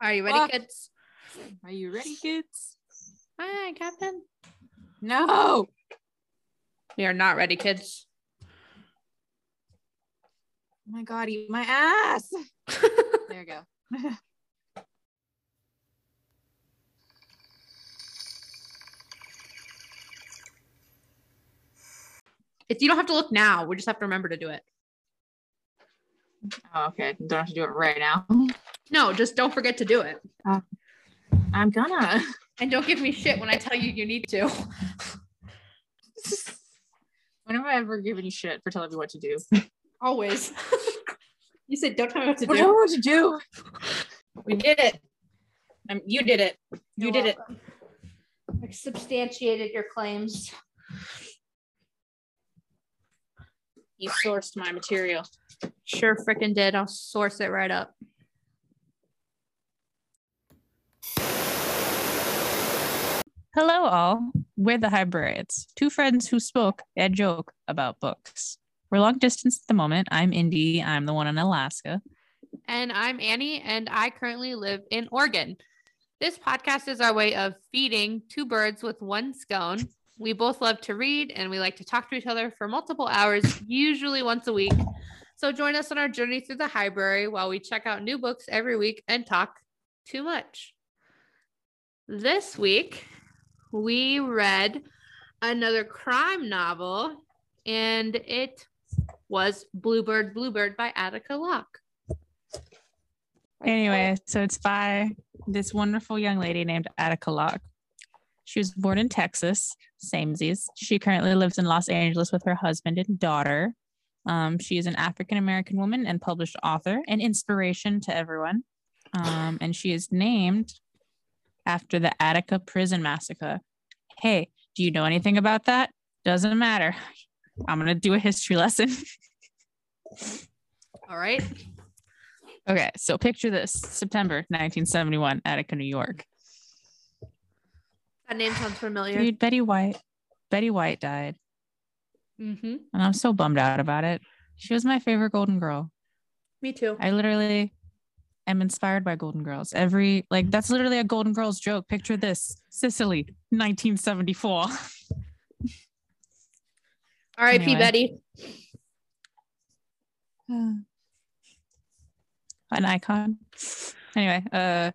Are you ready, Fuck. kids? Are you ready, kids? Hi, Captain. No. We are not ready, kids. Oh my god, eat my ass. There you go. If you don't have to look now, we just have to remember to do it. Oh, okay. Don't have to do it right now. No, just don't forget to do it. I'm gonna. And don't give me shit when I tell you you need to. when have I ever given you shit for telling me what to do? Always. you said don't tell me what to What do. what to do? We did it. Um, you did it. You You're did it. I substantiated your claims. You sourced my material. Sure freaking did. I'll source it right up. Hello, all. We're the Highbrarians, two friends who spoke and joke about books. We're long distance at the moment. I'm Indy. I'm the one in Alaska. And I'm Annie, and I currently live in Oregon. This podcast is our way of feeding two birds with one scone. We both love to read and we like to talk to each other for multiple hours, usually once a week. So join us on our journey through the Highbrary while we check out new books every week and talk too much. This week, we read another crime novel, and it was Bluebird Bluebird by Attica Locke. Anyway, so it's by this wonderful young lady named Attica Locke. She was born in Texas, samesies. She currently lives in Los Angeles with her husband and daughter. Um, she is an African American woman and published author, an inspiration to everyone. Um, and she is named after the Attica prison massacre. Hey, do you know anything about that? Doesn't matter. I'm going to do a history lesson. All right. Okay, so picture this September 1971, Attica, New York. That name sounds familiar. Dude, Betty White. Betty White died, Mm-hmm. and I'm so bummed out about it. She was my favorite Golden Girl. Me too. I literally am inspired by Golden Girls. Every like that's literally a Golden Girls joke. Picture this: Sicily, 1974. R.I.P. Anyway. Betty. An icon. Anyway, uh,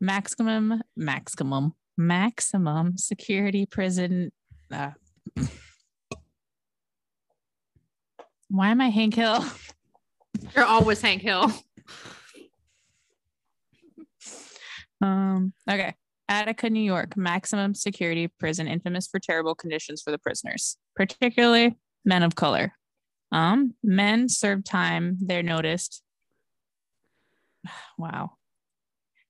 maximum, maximum, maximum security prison. Uh, why am I Hank Hill? You're always Hank Hill. Um, okay. Attica, New York, maximum security prison infamous for terrible conditions for the prisoners, particularly men of color. Um, men served time, they're noticed. Wow.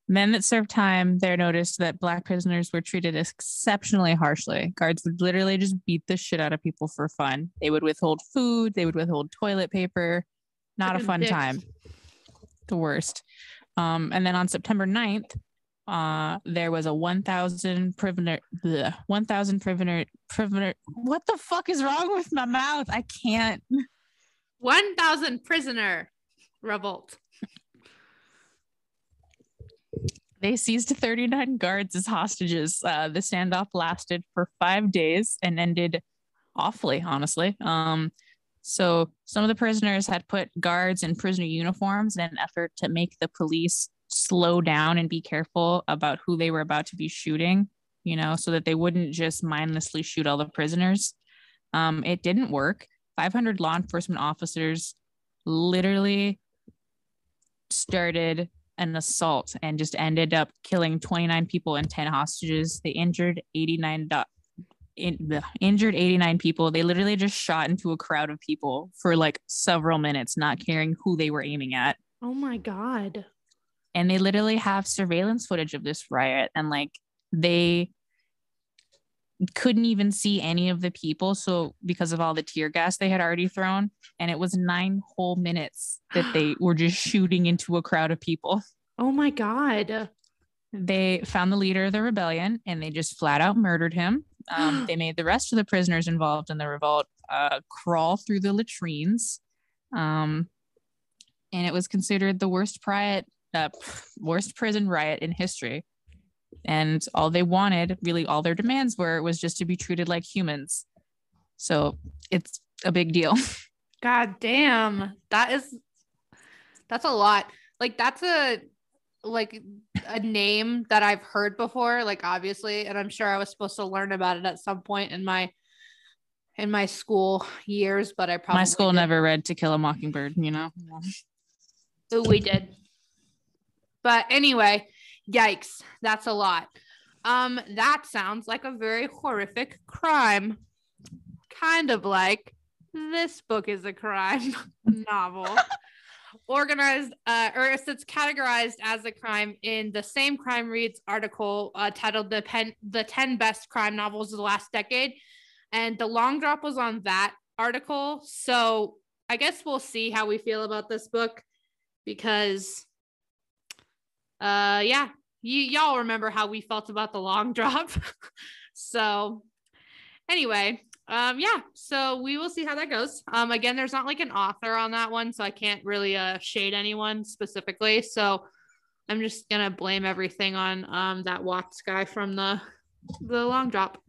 Men that served time, they're noticed that black prisoners were treated exceptionally harshly. Guards would literally just beat the shit out of people for fun. They would withhold food, they would withhold toilet paper. Not a fun time. The worst. Um, and then on September 9th, uh, there was a 1,000 prisoner, bleh, 1,000 prisoner, prisoner. What the fuck is wrong with my mouth? I can't. 1,000 prisoner revolt. They seized 39 guards as hostages. Uh, the standoff lasted for five days and ended awfully, honestly. Um, so some of the prisoners had put guards in prisoner uniforms in an effort to make the police slow down and be careful about who they were about to be shooting, you know, so that they wouldn't just mindlessly shoot all the prisoners. Um, it didn't work. 500 law enforcement officers literally started an assault and just ended up killing 29 people and 10 hostages. They injured 89 do- in, the injured 89 people. They literally just shot into a crowd of people for like several minutes, not caring who they were aiming at. Oh my God. And they literally have surveillance footage of this riot and like they couldn't even see any of the people so because of all the tear gas they had already thrown and it was 9 whole minutes that they were just shooting into a crowd of people Oh my God. they found the leader of the rebellion and they just flat out murdered him. Um, they made the rest of the prisoners involved in the revolt uh, crawl through the latrines. Um, and it was considered the worst riot uh, worst prison riot in history. And all they wanted, really, all their demands were, was just to be treated like humans. So it's a big deal. God damn. That is that's a lot. Like that's a like a name that I've heard before, like obviously, and I'm sure I was supposed to learn about it at some point in my in my school years, but I probably My school didn't. never read To Kill a Mockingbird, you know? Ooh, we did. But anyway, yikes, that's a lot. Um, that sounds like a very horrific crime. Kind of like this book is a crime novel. Organized, uh, or it's categorized as a crime in the same crime reads article uh, titled the, pen, the 10 best crime novels of the last decade. And the long drop was on that article. So I guess we'll see how we feel about this book because uh yeah you y'all remember how we felt about the long drop. So anyway um yeah so we will see how that goes. Um again there's not like an author on that one so i can't really uh shade anyone specifically. So i'm just gonna blame everything on um that watts guy from the the long drop.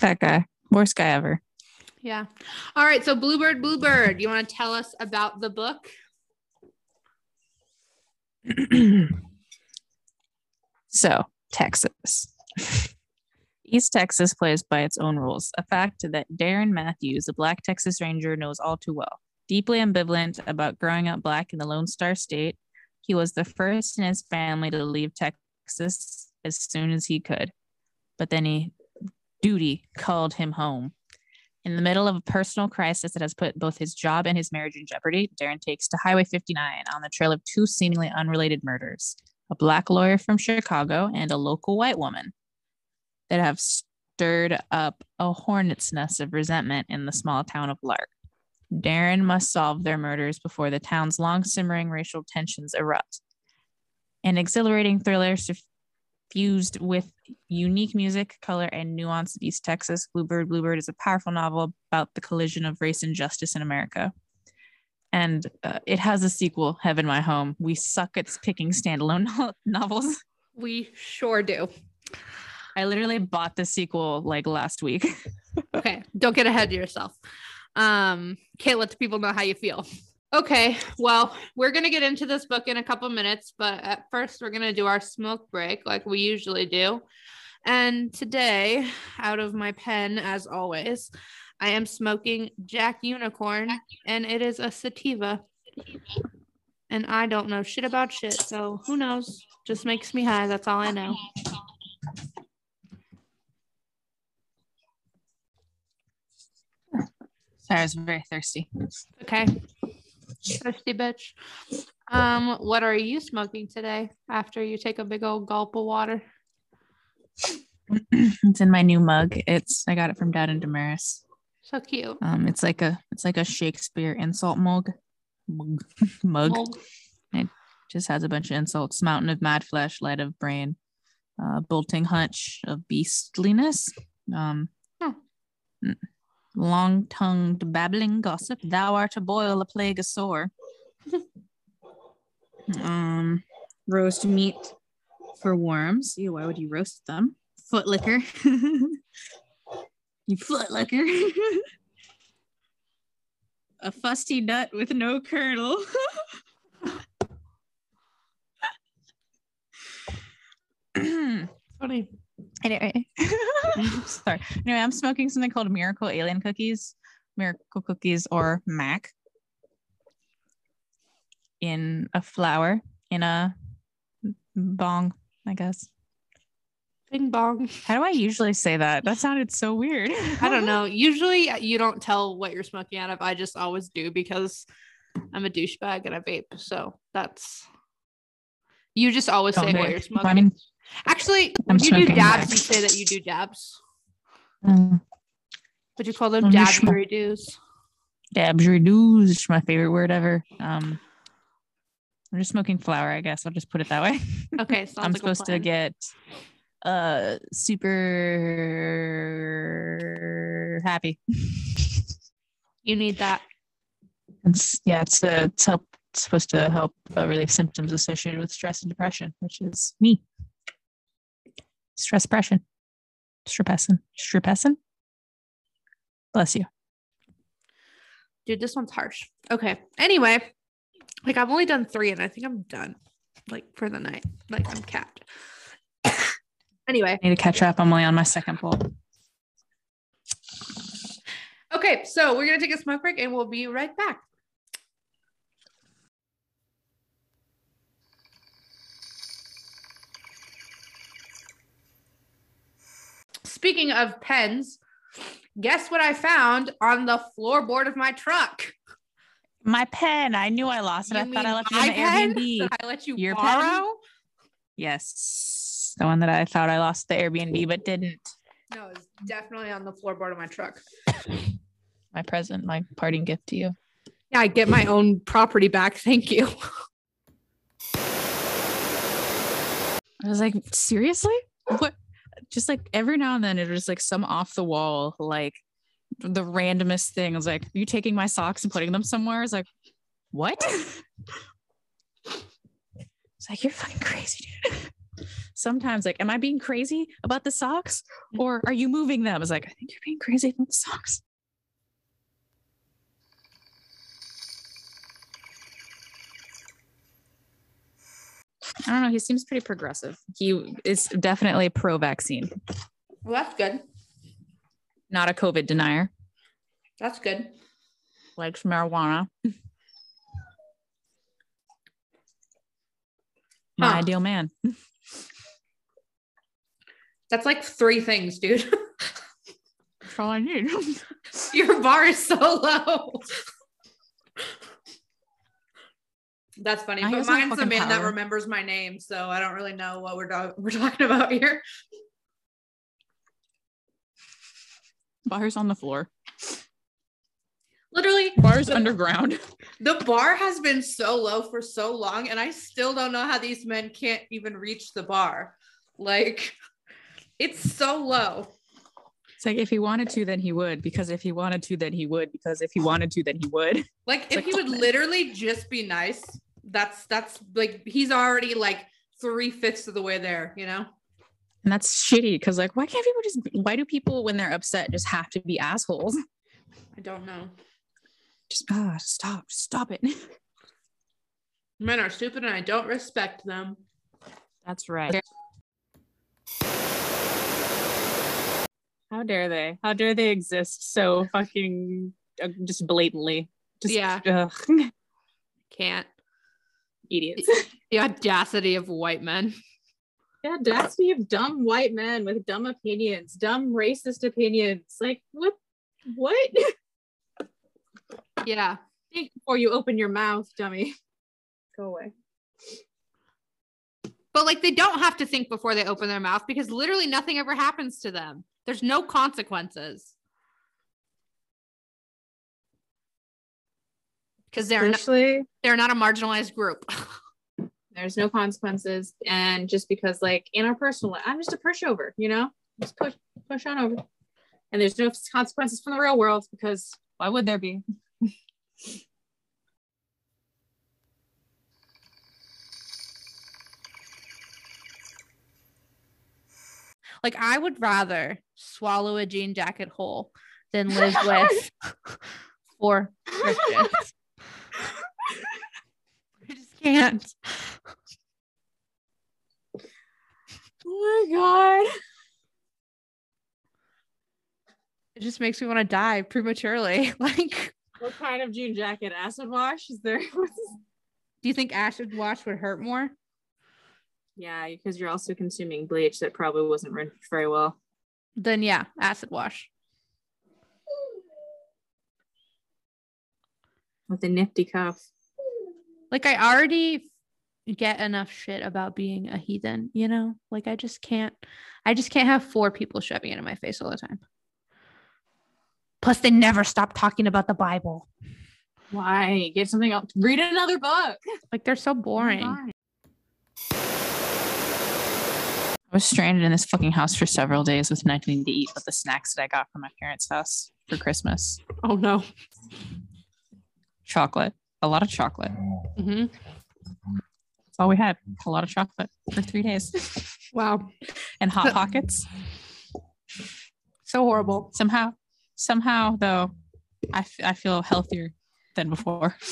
That guy, worst guy ever. yeah. All right so bluebird bluebird you want to tell us about the book so, Texas. East Texas plays by its own rules, a fact that Darren Matthews, a Black Texas Ranger, knows all too well. Deeply ambivalent about growing up Black in the Lone Star State, he was the first in his family to leave Texas as soon as he could. But then he, duty called him home. In the middle of a personal crisis that has put both his job and his marriage in jeopardy, Darren takes to Highway 59 on the trail of two seemingly unrelated murders a black lawyer from Chicago and a local white woman that have stirred up a hornet's nest of resentment in the small town of Lark. Darren must solve their murders before the town's long simmering racial tensions erupt. An exhilarating thriller fused with unique music, color, and nuance of East Texas, Bluebird Bluebird is a powerful novel about the collision of race and justice in America. And uh, it has a sequel, Heaven My Home. We suck at picking standalone no- novels. we sure do I literally bought the sequel like last week. okay don't get ahead of yourself um can't let the people know how you feel okay well we're gonna get into this book in a couple minutes but at first we're gonna do our smoke break like we usually do and today out of my pen as always i am smoking jack unicorn and it is a sativa and i don't know shit about shit so who knows just makes me high that's all i know Sorry, I was very thirsty. Okay. Thirsty bitch. Um, what are you smoking today after you take a big old gulp of water? it's in my new mug. It's I got it from Dad and Damaris. So cute. Um, it's like a it's like a Shakespeare insult mug. Mug. mug. Well, Just has a bunch of insults. Mountain of mad flesh, light of brain, uh, bolting hunch of beastliness. Um, Huh. Long tongued babbling gossip. Thou art a boil, a plague, a sore. um, roast meat for worms. Ew, why would you roast them? Foot liquor. you foot liquor. a fusty nut with no kernel. funny. Anyway, sorry. Anyway, I'm smoking something called Miracle Alien Cookies, Miracle Cookies, or Mac, in a flower, in a bong, I guess. Bing bong. How do I usually say that? That sounded so weird. I don't know. Usually uh, you don't tell what you're smoking out of. I just always do because I'm a douchebag and I vape. So that's you just always Don't say what you're smoking. I mean, Actually, I'm you do dabs, you say that you do dabs. mm, But you call them dabs smoke- or do's. dabs reduce is my favorite word ever. Um, I'm just smoking flower, I guess. I'll just put it that way. Okay, I'm like supposed to get uh super happy. You need that. It's yeah, it's uh, it's help supposed to help uh, relieve symptoms associated with stress and depression, which is me. Stress depression. Strepessin. Strepessin? Bless you. Dude, this one's harsh. Okay. Anyway, like I've only done three and I think I'm done. Like for the night. Like I'm capped. anyway. I need to catch up. I'm only on my second pull. Okay, so we're gonna take a smoke break and we'll be right back. Speaking of pens, guess what I found on the floorboard of my truck? My pen. I knew I lost it. You I thought I left it my in the pen Airbnb. I let you Your pen? borrow? Yes. The one that I thought I lost the Airbnb but didn't. No, it's definitely on the floorboard of my truck. My present, my parting gift to you. Yeah, I get my own property back. Thank you. I was like, seriously? What? Just like every now and then, it was like some off the wall, like the randomest thing. I was like, you taking my socks and putting them somewhere? I was like, What? It's like, You're fucking crazy, dude. Sometimes, like, am I being crazy about the socks or are you moving them? I was like, I think you're being crazy about the socks. I don't know. He seems pretty progressive. He is definitely pro vaccine, Well, that's good. not a COVID denier. That's good. Likes marijuana. My Huh. ideal man. That's like three things, dude. That's all I need. Your bar is so low. That's funny, he but mine's the man that remembers my name, so I don't really know what we're do- we're talking about here. Bars on the floor. Literally, Bars the, underground. the bar has been so low for so long, and I still don't know how these men can't even reach the bar. Like, it's so low. It's like if he wanted to, then he would. Because if he wanted to, then he would. Because if he wanted to, then he would. Like, It's if like, he would literally just be nice, that's that's like he's already like three fifths of the way there, you know. And that's shitty. Because like, why can't people just? Why do people when they're upset just have to be assholes? I don't know. Just ah, stop, stop it. Men are stupid and I don't respect them. That's right. How dare they? How dare they exist so fucking uh, just blatantly? Just, Yeah. ugh, Can't. Idiots. The audacity of white men. The audacity of dumb white men with dumb opinions, dumb racist opinions. Like what? What? Yeah. Think before you open your mouth, dummy. Go away. But like they don't have to think before they open their mouth because literally nothing ever happens to them. There's no consequences. Because they're not, they're not a marginalized group. there's no consequences, and just because, like in our personal life, I'm just a pushover, you know, just push, push on over. And there's no consequences from the real world because Why would there be? like I would rather swallow a jean jacket whole than live with four Christians. Can't. oh my god. It just makes me want to die prematurely. Like, What kind of jean jacket? Acid wash? Is there? do you think acid wash would hurt more? yeah, because you're also consuming bleach that probably wasn't rinsed very well. Then yeah, acid wash. With a nifty cuff. Like I already get enough shit about being a heathen, you know? Like I just can't I just can't have four people shoving it in my face all the time. Plus they never stop talking about the Bible. Why? Get something else. Read another book. Like they're so boring. Fine. I was stranded in this fucking house for several days with nothing to eat but the snacks that I got from my parents' house for Christmas. Oh no. Chocolate. A lot of chocolate. Mhm. That's all we had. A lot of chocolate for three days. Wow. and hot pockets. So horrible. Somehow, somehow though, I, f- I feel healthier than before.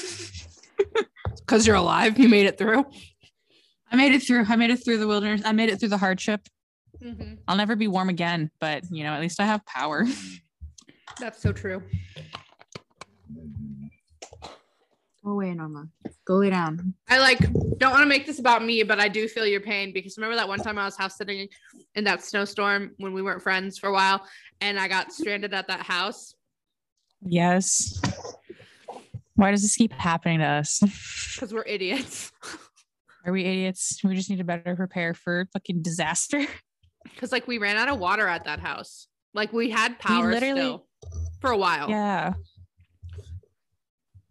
Because you're alive. You made it through. I made it through. I made it through the wilderness. I made it through the hardship. Mhm. I'll never be warm again, but you know, at least I have power. That's so true. Oh, Go away, Norma. Go lay down. I like don't want to make this about me, but I do feel your pain because remember that one time I was house sitting in that snowstorm when we weren't friends for a while and I got stranded at that house Yes. Why does this keep happening to us? because we're idiots. Are we idiots? We just need to better prepare for fucking disaster. Because like we ran out of water at that house. Like we had power literally- still for a while. Yeah.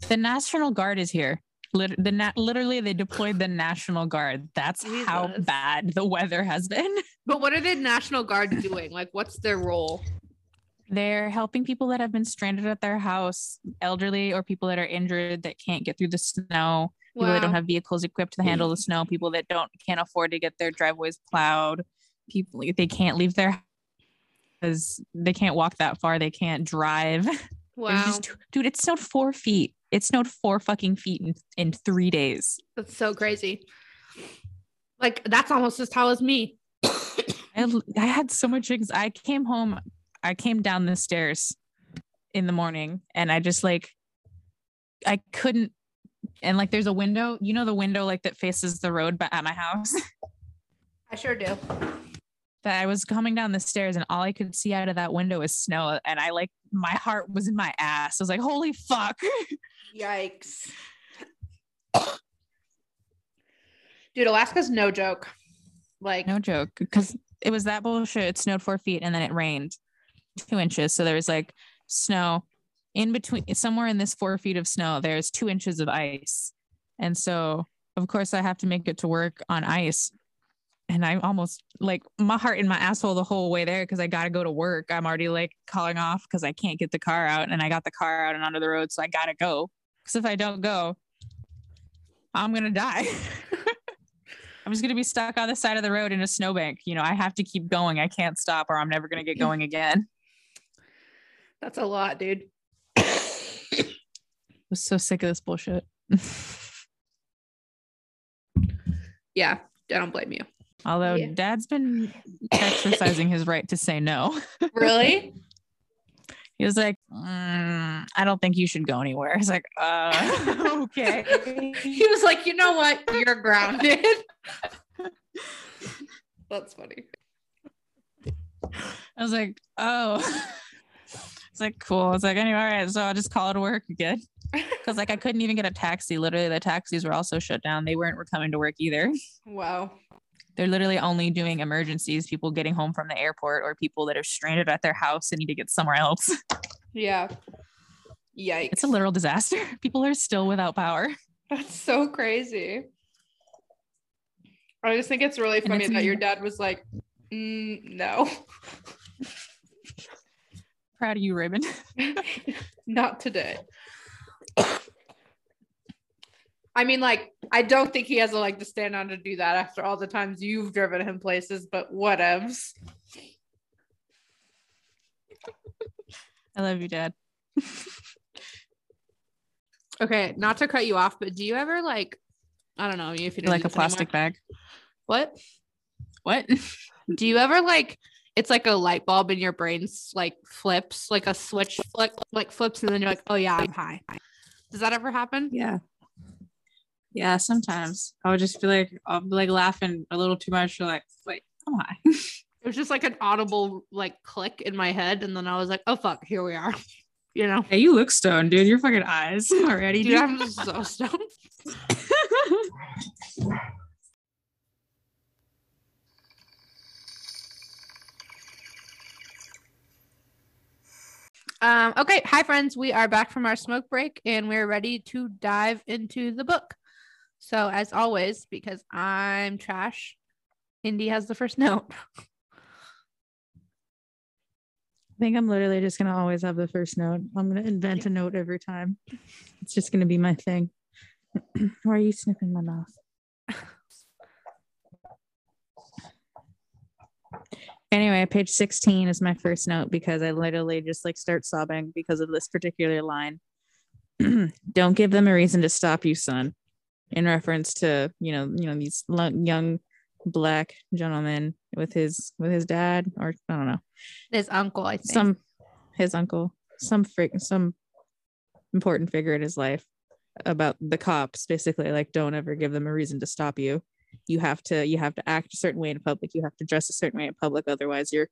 The National Guard is here. Lit- the na- literally they deployed the National Guard. That's how bad the weather has been. But what are the National Guard doing? Like what's their role? They're helping people that have been stranded at their house, elderly or people that are injured that can't get through the snow, people that don't have vehicles equipped to handle the snow, people that don't can't afford to get their driveways plowed, people they can't leave their because they can't walk that far, they can't drive. Wow. just- dude, it snowed four feet. It snowed four fucking feet in, in three days. That's so crazy. Like that's almost as tall as me. I, I had so much anx- I came home, I came down the stairs in the morning and I just like I couldn't and like there's a window, you know the window like that faces the road but at my house. I sure do. That I was coming down the stairs and all I could see out of that window was snow and I like my heart was in my ass. I was like, holy fuck. Yikes. Dude, Alaska's no joke. Like No joke. Because it was that bullshit. It snowed four feet and then it rained two inches. So there was like snow in between somewhere in this four feet of snow, there's two inches of ice. And so of course I have to make it to work on ice. And I'm almost like my heart in my asshole the whole way there because I gotta go to work. I'm already like calling off because I can't get the car out and I got the car out and onto the road. So I gotta go. Because if I don't go, I'm gonna die. I'm just gonna be stuck on the side of the road in a snowbank. You know, I have to keep going. I can't stop or I'm never gonna get going again. that's a lot, dude. I was so sick of this bullshit. Yeah, I don't blame you. Although Yeah. dad's been exercising his right to say no. Really? He was like, "Mm, I don't think you should go anywhere. He's like, uh, okay. he was like, you know what? You're grounded. That's funny. I was like, oh. It's like, cool. It's like, anyway, all right. So I'll just call it work again. Cause like I couldn't even get a taxi. Literally, the taxis were also shut down. They weren't were coming to work either. Wow. They're literally only doing emergencies, people getting home from the airport or people that are stranded at their house and need to get somewhere else. Yeah. Yikes. It's a literal disaster. People are still without power. That's so crazy. I just think it's really funny it's that your dad was like, "Mm, no, Proud of you, Raymond. not today. I mean, like, I don't think he has a leg to stand on to do that after all the times you've driven him places, but whatevs. I love you, Dad. Okay, not to cut you off, but do you ever like, I don't know if you Like a this anymore. plastic bag. What? What? Do you ever like it's like a light bulb in your brain's like flips, like a switch flick like flips, and then you're like, oh yeah, I'm high. Does that ever happen? Yeah. Yeah, sometimes I would just feel like I'll be like laughing a little too much. You're like, wait, I'm high. It was just like an audible like click in my head, and then I was like, oh fuck, here we are. You know, Hey, you look stoned, dude. Your fucking eyes already. dude, I'm so stoned. Um, okay, hi friends. We are back from our smoke break and we're ready to dive into the book. So, as always, because I'm trash, Indy has the first note. I think I'm literally just gonna always have the first note. I'm gonna invent a note every time. It's just gonna be my thing. Why are you sniffing my mouth? anyway, page 16 is my first note because I literally just like start sobbing because of this particular line. Don't give them a reason to stop you, son. In reference to, you know, you know, these young black gentleman with his with his dad or I don't know. His uncle, I think. Some his uncle, some fig- some important figure in his life about the cops basically like don't ever give them a reason to stop you you have to you have to act a certain way in public you have to dress a certain way in public otherwise you're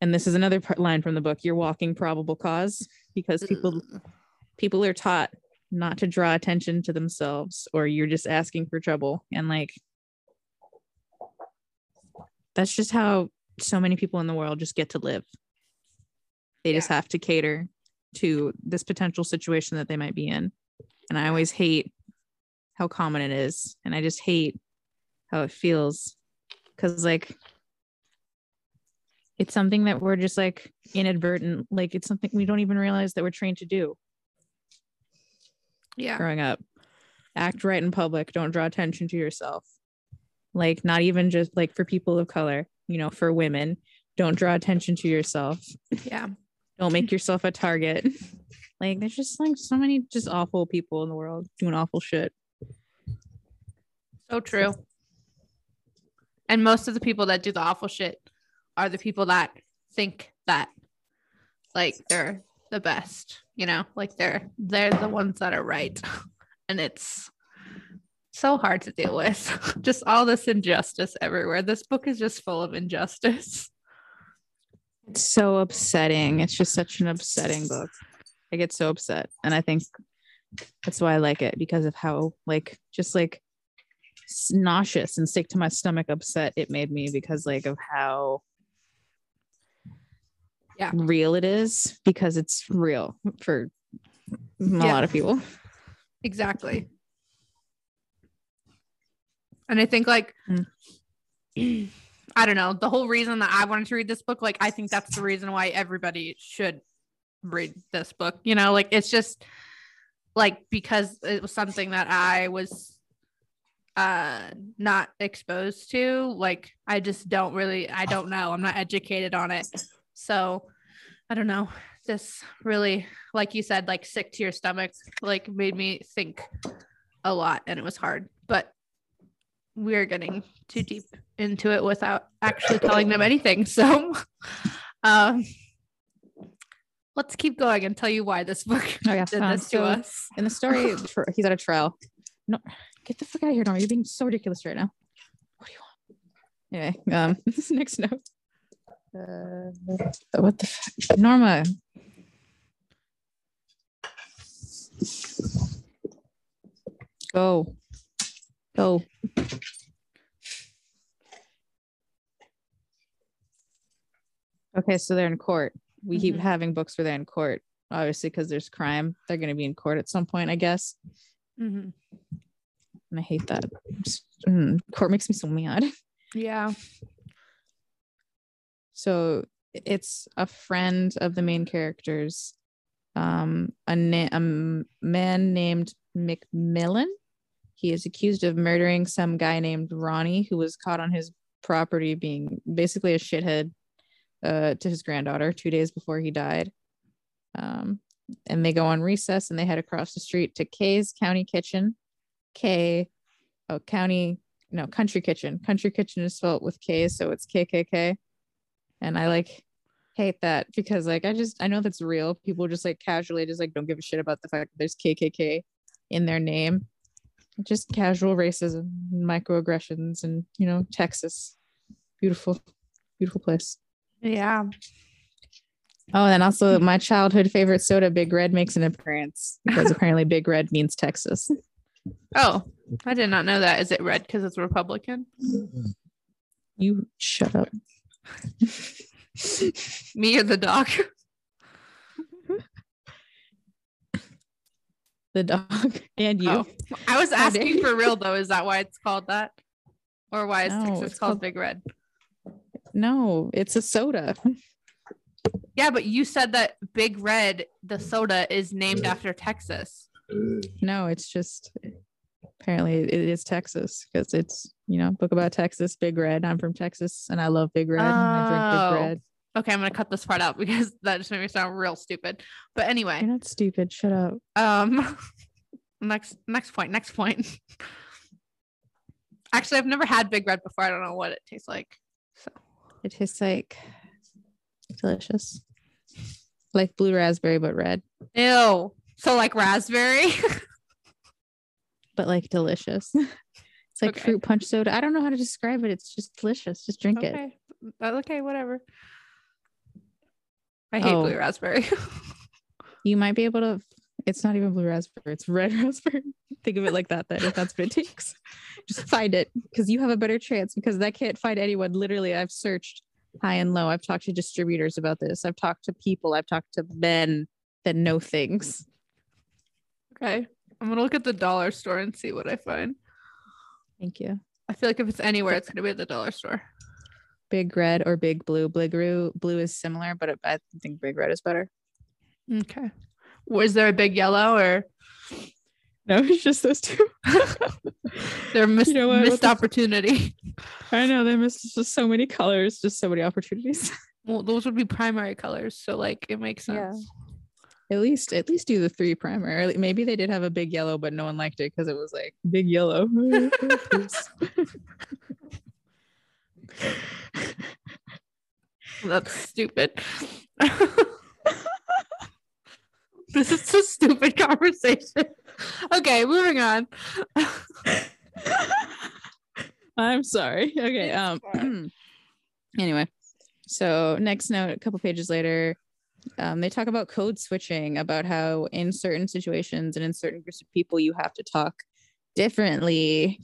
and this is another part line from the book you're walking probable cause because people people are taught not to draw attention to themselves or you're just asking for trouble. And like that's just how so many people in the world just get to live. They just have to cater to this potential situation that they might be in. And i always hate how common it is. And i just hate how it feels. Because like it's something that we're just like inadvertent like it's something we don't even realize that we're trained to do yeah. growing up act right in public don't draw attention to yourself like not even just like for people of color you know for women don't draw attention to yourself Yeah. don't make yourself a target like there's just like so many just awful people in the world doing awful shit So true. And most of the people that do the awful shit are the people that think that like they're the best, you know, like they're they're the ones that are right. And it's so hard to deal with. just all this injustice everywhere. This book is just full of injustice. It's so upsetting. It's just such an upsetting book. I get so upset. And I think that's why I like it because of how, like, just like nauseous and sick to my stomach upset it made me because, like, of how Yeah. real it is because it's real for a Yeah. lot of people. Exactly. And I think like I don't know, the whole reason that I wanted to read this book, like I think that's the reason why everybody should read this book. You know, like it's just like because it was something that I was uh not exposed to, like I just don't really I don't know. I'm not educated on it. So I don't know. This really like you said, like sick to your stomach, like made me think a lot and it was hard. But we're getting too deep into it without actually telling them anything. So um let's keep going and tell you why this book Oh, yeah. did Um, this to so- us. In the story, he's at a trial. No, get the fuck out of here, Norma. You're being so ridiculous right now. What do you want? Anyway, um, this next note. Uh, what the fuck? Norma? Go. Go. Okay, so they're in court. We keep Mhm. having books where they're in court obviously because there's crime they're going to be in court at some point i guess Mhm. and i hate that Just- mm, court makes me so mad Yeah. So it's a friend of the main characters um a, na- man named mcmillan. He is accused of murdering some guy named ronnie who was caught on his property being basically a shithead uh, to his granddaughter two days before he died. Um, and they go on recess and they head across the street to kay's county kitchen. K oh county no country kitchen. Country kitchen is spelled with k so it's kkk and i like hate that because like i just i know that's real people just like casually just like don't give a shit about the fact that there's kkk in their name just casual racism microaggressions and you know texas beautiful beautiful place Yeah. oh and also my childhood favorite soda big red makes an appearance because apparently big red means texas Oh, I did not know that. Is it red because it's Republican? you shut up Me or the dog? the dog and you Oh. I was asking for real though. Is that why it's called that? Or why is No, Texas it's called called- Big Red? no it's a soda Yeah, but you said that Big Red, the soda, is named after Texas. Mm. No, it's just apparently it is Texas because it's you know book about Texas, Big Red. I'm from Texas and I love Big Red. and I drink Oh. Big Red. Okay, I'm gonna cut this part out because that just made me sound real stupid. But anyway, You're not stupid. Shut up. um, next next point. Next point. Actually, I've never had Big Red before. I don't know what it tastes like. So It tastes like delicious, like blue raspberry but red, ew. So like raspberry. But like delicious. It's like Okay. fruit punch soda. I don't know how to describe it. It's just delicious. Just drink it. okay. Uh, Okay, whatever. I hate Oh. blue raspberry. You might be able to. It's not even blue raspberry. It's red raspberry. Think of it like that. Then, if that's what it takes, just find it because you have a better chance. Because I can't find anyone. Literally, I've searched high and low. I've talked to distributors about this. I've talked to people. I've talked to men that know things. okay. I'm gonna look at the dollar store and see what I find. Thank you. I feel like if it's anywhere, it's gonna be at the dollar store. Big red or big blue. Big blue, blue is similar, but I think big red is better. Okay. Was there a big yellow or No, it's just those two. missed, You know what? What missed the- opportunity? I know they missed just so many colors, just so many opportunities. Well, those would be primary colors, so like it makes Yeah. At least, at least do the three primary. Maybe they did have a big yellow, but no one liked it because it was like big yellow. That's stupid. this is a stupid conversation. Okay, moving on. I'm sorry. Okay. Um. anyway, so next note, a couple pages later, um, they talk about code switching, about how in certain situations and in certain groups of people, you have to talk differently.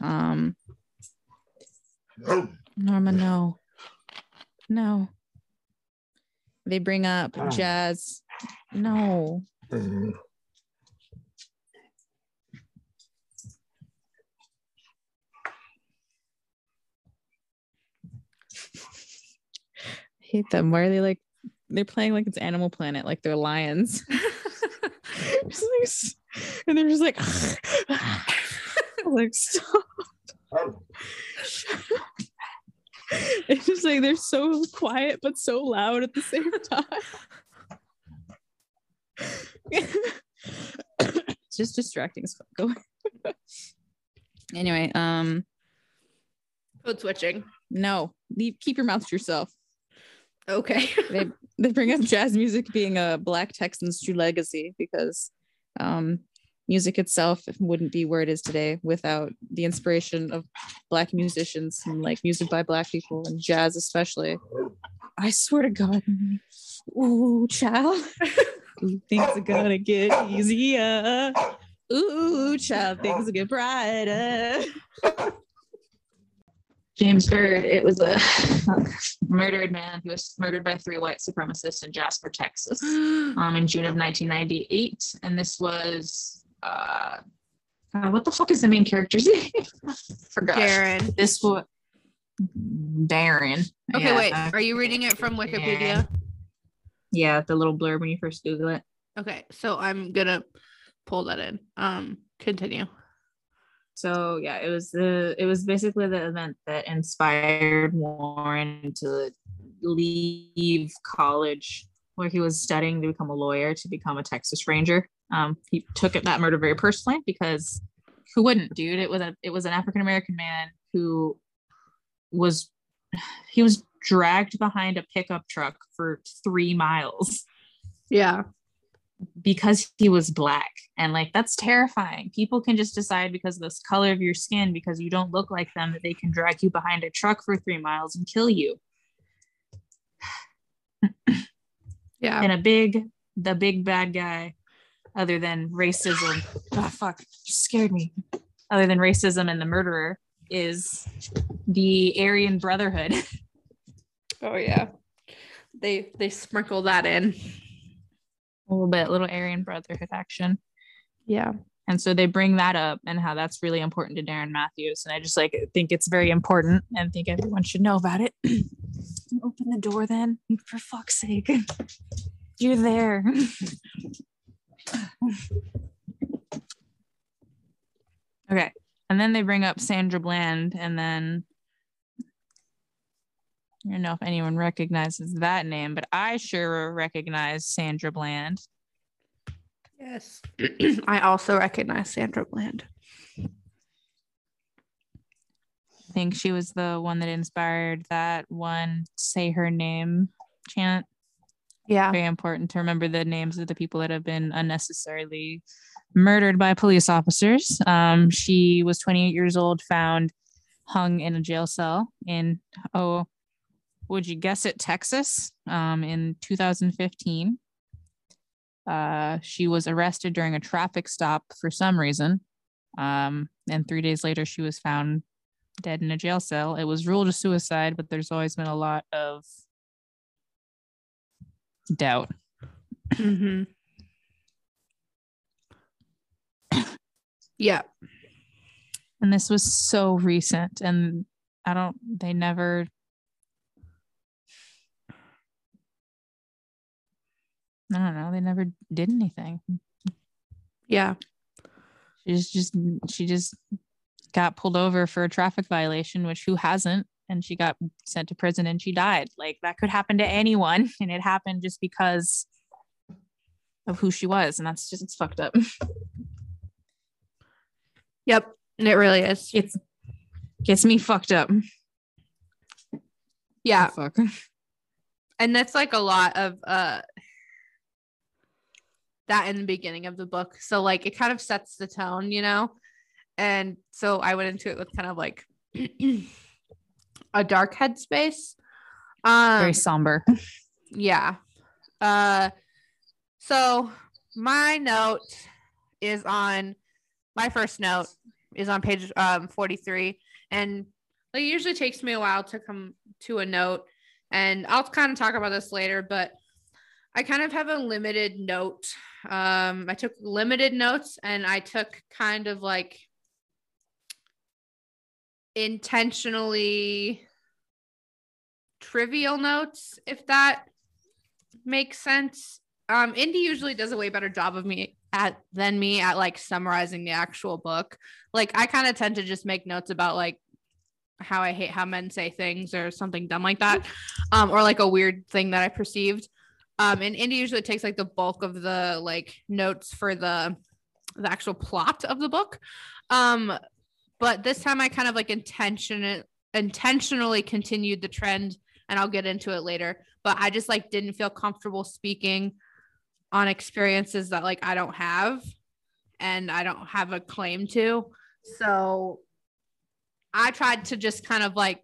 Um. Norma, no. No. They bring up jazz. No. I hate them. Why are they like they're playing like it's Animal Planet, like they're lions. Just like s- and they're just like like stop. It's just like they're so quiet but so loud at the same time. it's just distracting as fuck. Go anyway, um, Code switching. no, leave keep your mouth to yourself. Okay. They they bring up jazz music being a black Texan's true legacy because um music itself wouldn't be where it is today without the inspiration of black musicians and like music by black people and jazz especially. I swear to God. Ooh, child. Things are gonna get easier. Ooh, child, things will get brighter. James Byrd, it was a murdered man. He was murdered by three white supremacists in Jasper, Texas, um, in June of 1998. And this was, uh, uh, what the fuck is the main character's name? Forgot. Darren. This was Darren. Okay, Yeah. wait. Are you reading it from Wikipedia? Yeah, the little blurb when you first Google it. Okay, so I'm gonna pull that in. Um, continue. So yeah, it was the it was basically the event that inspired Warren to leave college where he was studying to become a lawyer to become a Texas Ranger. Um, he took it, that murder very personally because who wouldn't, dude? It was a it was an African American man who was he was dragged behind a pickup truck for three miles Yeah. Because he was black and like that's terrifying people can just decide because of this color of your skin because you don't look like them that they can drag you behind a truck for three miles and kill you Yeah. and a big the big bad guy other than racism oh fuck you scared me other than racism and the murderer is the aryan brotherhood Oh yeah. They they sprinkle that in. A little bit little aryan brotherhood action Yeah. And so they bring that up and how that's really important to Darren Matthews. And I just like think it's very important and think everyone should know about it. Open the door then, for fuck's sake. You're there. Okay. And then they bring up Sandra Bland, and then I don't know if anyone recognizes that name, but I sure recognize Sandra Bland. Yes. I also recognize Sandra Bland. I think she was the one that inspired that one say her name chant. Yeah. Very important to remember the names of the people that have been unnecessarily murdered by police officers. Um, she was 28 years old, found hung in a jail cell in, oh, would you guess it, Texas um, in 2015. Uh, she was arrested during a traffic stop for some reason. Um, and three days later, she was found dead in a jail cell. It was ruled a suicide, but there's always been a lot of doubt. Mm-hmm. yeah. And this was so recent, and I don't, they never. I don't know. They never did anything. Yeah. She just, just she just got pulled over for a traffic violation, which who hasn't? And she got sent to prison and she died. Like that could happen to anyone, and it happened just because of who she was, and that's just it's fucked up. Yep. And it really is. It's gets me fucked up. Yeah. fuck. and that's like a lot of uh that in the beginning of the book. So like it kind of sets the tone you know? And so i went into it with kind of like a dark headspace. Um Very somber. yeah. Uh so my note is on my first note is on page um 43 and it usually takes me a while to come to a note. And i'll kind of talk about this later but i kind of have a limited note um i took limited notes and i took kind of like intentionally trivial notes if that makes sense. Um indy usually does a way better job of me at than me at like summarizing the actual book. Like i kind of tend to just make notes about like how i hate how men say things or something dumb like that um or like a weird thing that i perceived um and indy usually takes like the bulk of the like notes for the the actual plot of the book um but this time i kind of like intention intentionally continued the trend and i'll get into it later but i just like didn't feel comfortable speaking on experiences that like I don't have and I don't have a claim to. So I tried to just kind of like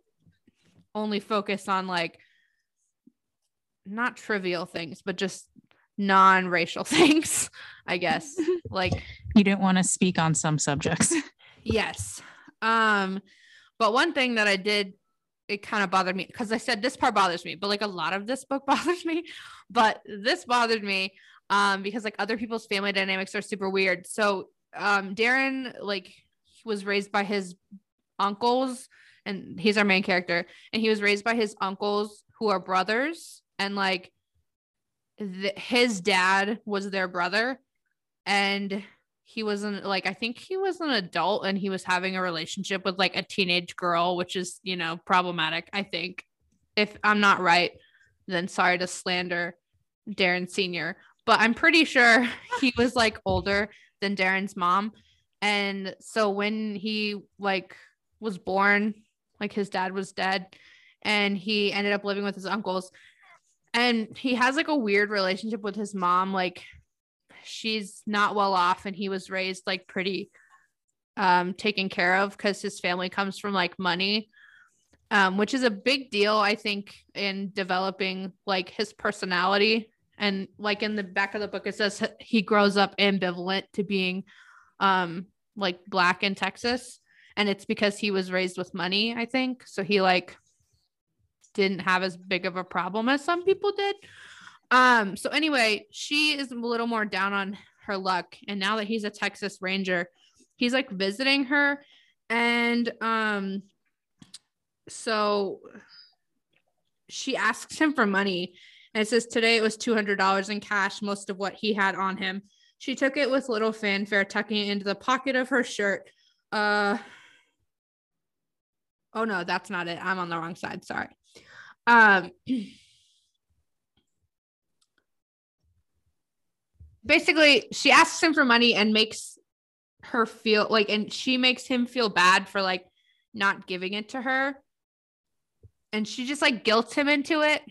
only focus on like not trivial things, but just non-racial things, I guess. like You didn't want to speak on some subjects. yes. Um but one thing that I did it kind of bothered me because I said this part bothers me, but like a lot of this book bothers me. But this bothered me um, because like other people's family dynamics are super weird. So um, Darren like was raised by his uncles, and he's our main character, and he was raised by his uncles who are brothers, and like th- his dad was their brother, and he wasn't like I think he was an adult and he was having a relationship with like a teenage girl, which is you know problematic. I think if I'm not right, then sorry to slander Darren Senior, but I'm pretty sure he was like older than Darren's mom. And so when he like was born, like his dad was dead and he ended up living with his uncles. And he has like a weird relationship with his mom. Like she's not well off and he was raised like pretty um taken care of because his family comes from like money. Um, which is a big deal, I think, in developing like his personality and like in the back of the book it says he grows up ambivalent to being um like black in Texas and it's because he was raised with money I think so he like didn't have as big of a problem as some people did um so anyway she is a little more down on her luck and now that he's a Texas Ranger he's like visiting her and um so she asks him for money and it says today it was $200 in cash, most of what he had on him. She took it with little fanfare, tucking it into the pocket of her shirt. Uh oh no, that's not it. I'm on the wrong side. Sorry. Um basically she asks him for money and makes her feel like and she makes him feel bad for like not giving it to her. And she just like guilts him into it.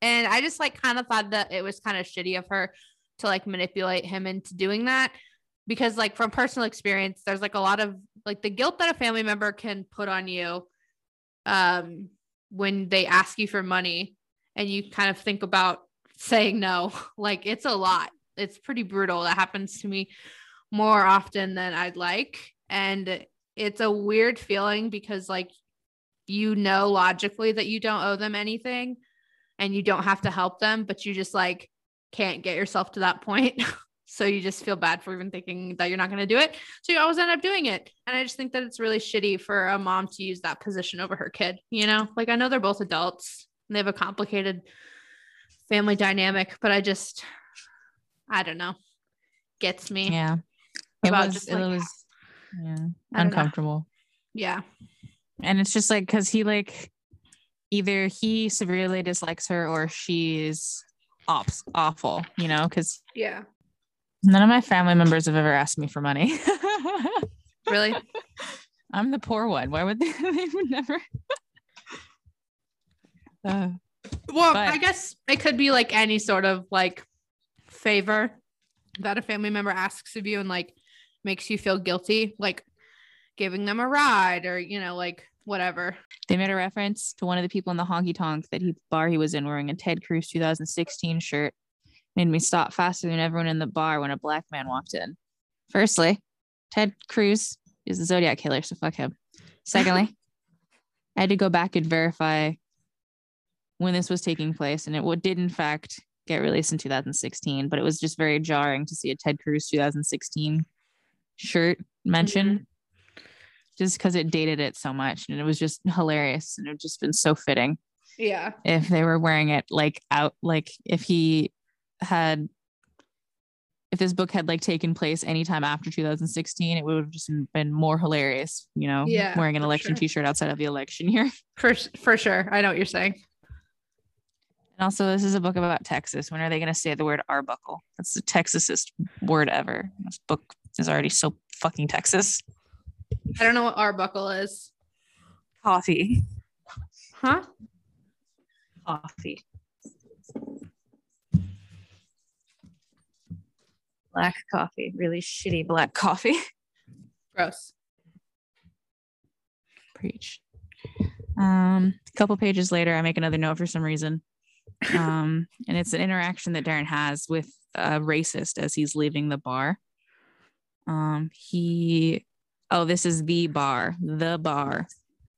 And i just like kind of thought that it was kind of shitty of her to like manipulate him into doing that. Because like from personal experience there's like a lot of like the guilt that a family member can put on you um when they ask you for money and you kind of think about saying no like it's a lot it's pretty brutal that happens to me more often than I'd like. And it's a weird feeling because, like, you know, logically that you don't owe them anything and you don't have to help them, but you just like can't get yourself to that point. so you just feel bad for even thinking that you're not going to do it. So you always end up doing it. And I just think that it's really shitty for a mom to use that position over her kid. You know, like I know they're both adults and they have a complicated family dynamic, but I just, I don't know, gets me. Yeah it was just, it like, was yeah uncomfortable yeah and it's just like because he like either he severely dislikes her or she's ops awful you know because yeah none of my family members have ever asked me for money really i'm the poor one why would they they would never uh, well but, i guess it could be like any sort of like favor that a family member asks of you and like makes you feel guilty, like giving them a ride or, you know, like whatever. They made a reference to one of the people in the honky tonk that he bar he was in wearing a Ted Cruz 2016 shirt. Made me stop faster than everyone in the bar when a black man walked in. Firstly, Ted Cruz is the Zodiac killer, so fuck him. Secondly, I had to go back and verify when this was taking place, and it did in fact get released in 2016, but it was just very jarring to see a Ted Cruz 2016 shirt mentioned mm-hmm. just because it dated it so much and it was just hilarious and it just been so fitting. Yeah. If they were wearing it like out, like if he had, if this book had like taken place anytime after 2016, it would have just been more hilarious, you know, yeah, wearing an election sure. t-shirt outside of the election year. For, for sure. I know what you're saying. And also, this is a book about Texas. When are they going to say the word Arbuckle? That's the Texasest word ever. This book is already so fucking Texas. I don't know what Arbuckle is. Coffee. Huh? Coffee. Black coffee. Really shitty black coffee. Gross. Preach. Um, a couple pages later, I make another note for some reason. Um, and it's an interaction that Darren has with a racist as he's leaving the bar. Um, he, oh, this is the bar, the bar.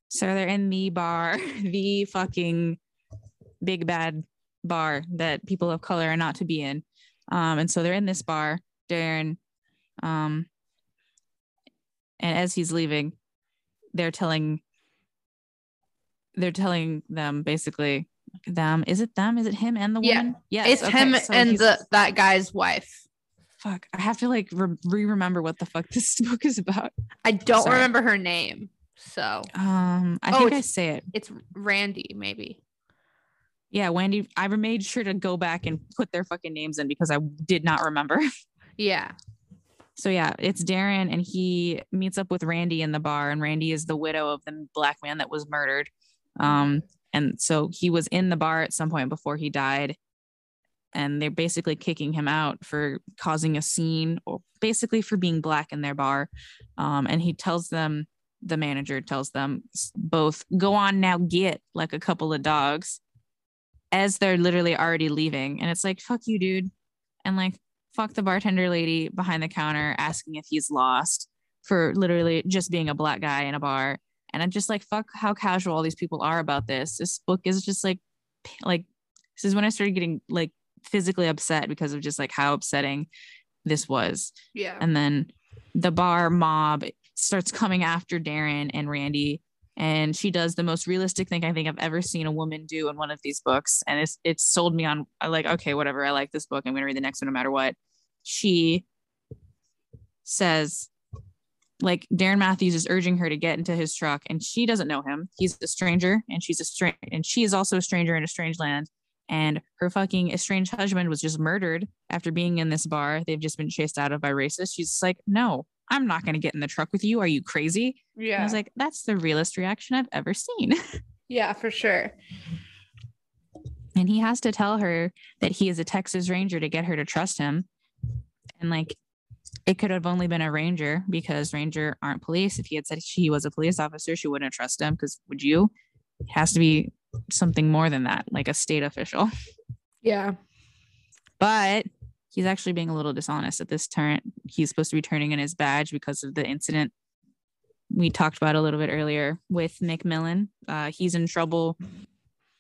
So they're in the bar, the fucking big bad bar that people of color are not to be in. Um, and so they're in this bar, Darren. Um, and as he's leaving, they're telling they're telling them basically them is it them is it him and the woman yeah yes it's okay. him so and the that guy's wife fuck. I have to like re remember what the fuck this book is about. I don't Sorry. remember her name. So um I oh, think I say it. It's Randie, maybe. Yeah, Wendy. I made sure to go back and put their fucking names in because I did not remember. Yeah. So yeah, it's Darren and he meets up with Randie in the bar, and Randie is the widow of the black man that was murdered. Um, and so he was in the bar at some point before he died and they're basically kicking him out for causing a scene or basically for being black in their bar. Um, and he tells them, the manager tells them both, go on now, get like a couple of dogs as they're literally already leaving. And it's like, fuck you, dude. And like, fuck the bartender lady behind the counter asking if he's lost for literally just being a black guy in a bar. And I'm just like, fuck how casual all these people are about this. This book is just like, like, this is when I started getting like physically upset because of just like how upsetting this was. Yeah. And then the bar mob starts coming after Darren and Randie. And she does the most realistic thing I think I've ever seen a woman do in one of these books. And it's it's sold me on like, okay, whatever. I like this book. I'm gonna read the next one no matter what. She says, like Darren Mathews is urging her to get into his truck, and she doesn't know him. He's a stranger, and she's a strange, and she is also a stranger in a strange land. And her fucking estranged husband was just murdered after being in this bar. They've just been chased out of by racists. She's like, no, I'm not going to get in the truck with you. Are you crazy? Yeah. And I was like, that's the realest reaction I've ever seen. yeah, for sure. and he has to tell her that he is a Texas Ranger to get her to trust him. And like, it could have only been a ranger because ranger aren't police. If he had said she was a police officer, she wouldn't trust him because would you? It has to be something more than that, like a state official. Yeah. But he's actually being a little dishonest at this turn. He's supposed to be turning in his badge because of the incident we talked about a little bit earlier with McMillan. Uh, he's in trouble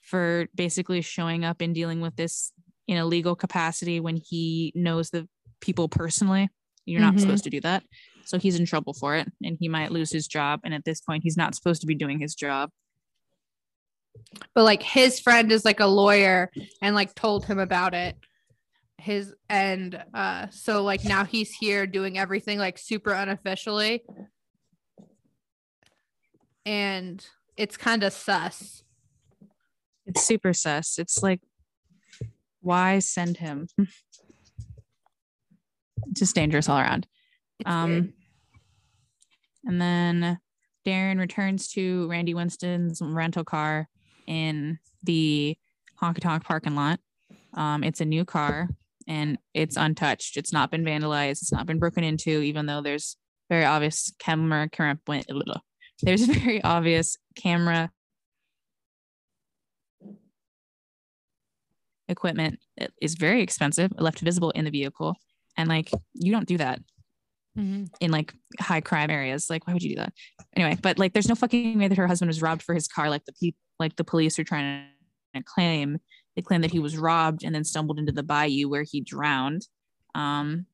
for basically showing up and dealing with this in a legal capacity when he knows the people personally. You're not Mhm. supposed to do that. So he's in trouble for it and he might lose his job. And at this point, he's not supposed to be doing his job. But like his friend is like a lawyer and like told him about it. His and uh so like now he's here doing everything like super unofficially. And it's kind of sus. It's super sus. It's like, why send him? Just dangerous all around. It's Um, weird. And then Darren returns to Randie Winston's rental car in the honky tonk parking lot. Um, it's a new car and it's untouched. It's not been vandalized. It's not been broken into, even though there's very obvious camera. camera there's very obvious camera equipment. It is very expensive, left visible in the vehicle, and like you don't do that Mhm. in like high crime areas. Like, why would you do that? Anyway, but like, there's no fucking way that her husband was robbed for his car. Like the people, like the police are trying to claim. They claim that he was robbed and then stumbled into the bayou where he drowned. Um,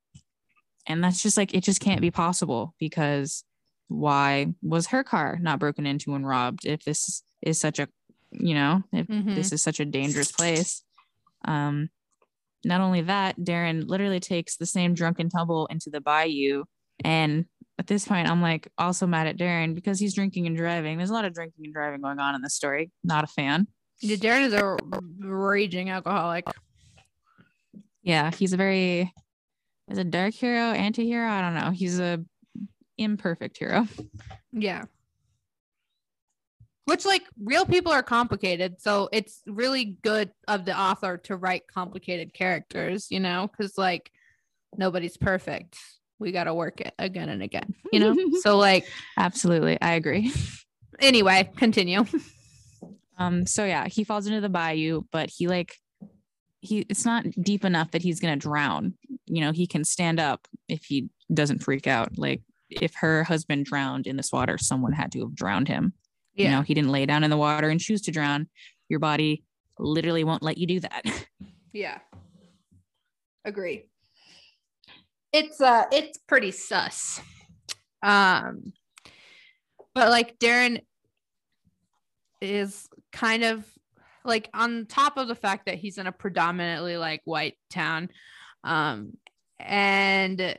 and that's just like it just can't be possible because why was her car not broken into and robbed if this is such a you know if Mhm. this is such a dangerous place? Um not only that darren literally takes the same drunken tumble into the bayou. And at this point i'm like also mad at darren because he's drinking and driving. There's a lot of drinking and driving going on in this story. Not a fan Yeah, Darren is a raging alcoholic. yeah he's a very is a dark hero anti-hero i don't know he's a imperfect hero Yeah. Which like real people are complicated, so it's really good of the author to write complicated characters, you know, because like nobody's perfect. We got to work it again and again, you know. so like absolutely i agree anyway, continue. Um, so yeah, he falls into the bayou, but he like he it's not deep enough that he's gonna drown. You know, he can stand up if he doesn't freak out. Like if her husband drowned in this water, someone had to have drowned him. You know, he didn't lay down in the water and choose to drown. Your body literally won't let you do that. Yeah. Agree. It's uh it's pretty sus. Um but like Darren is kind of like on top of the fact that he's in a predominantly like white town um and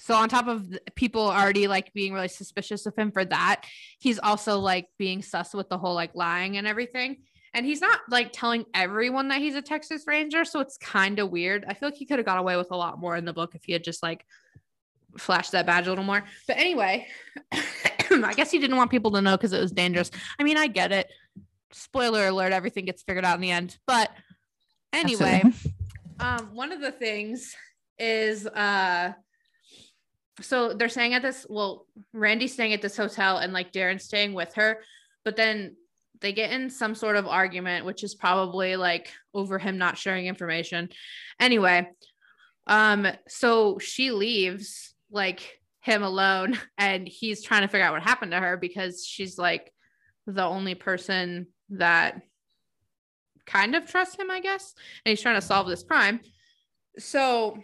so on top of people already like being really suspicious of him for that he's also like being sus with the whole like lying and everything and he's not like telling everyone that he's a Texas Ranger, so it's kind of weird. I feel like he could have got away with a lot more in the book if he had just like flashed that badge a little more. But anyway, I guess he didn't want people to know because it was dangerous. I mean, I get it. Spoiler alert, everything gets figured out in the end. But anyway, um, one of the things is uh so they're staying at this well, Randie's staying at this hotel and like Darren's staying with her, but then they get in some sort of argument, which is probably like over him not sharing information. Anyway, um, so she leaves like him alone, and he's trying to figure out what happened to her because she's like the only person that kind of trust him, I guess. And he's trying to solve this crime. So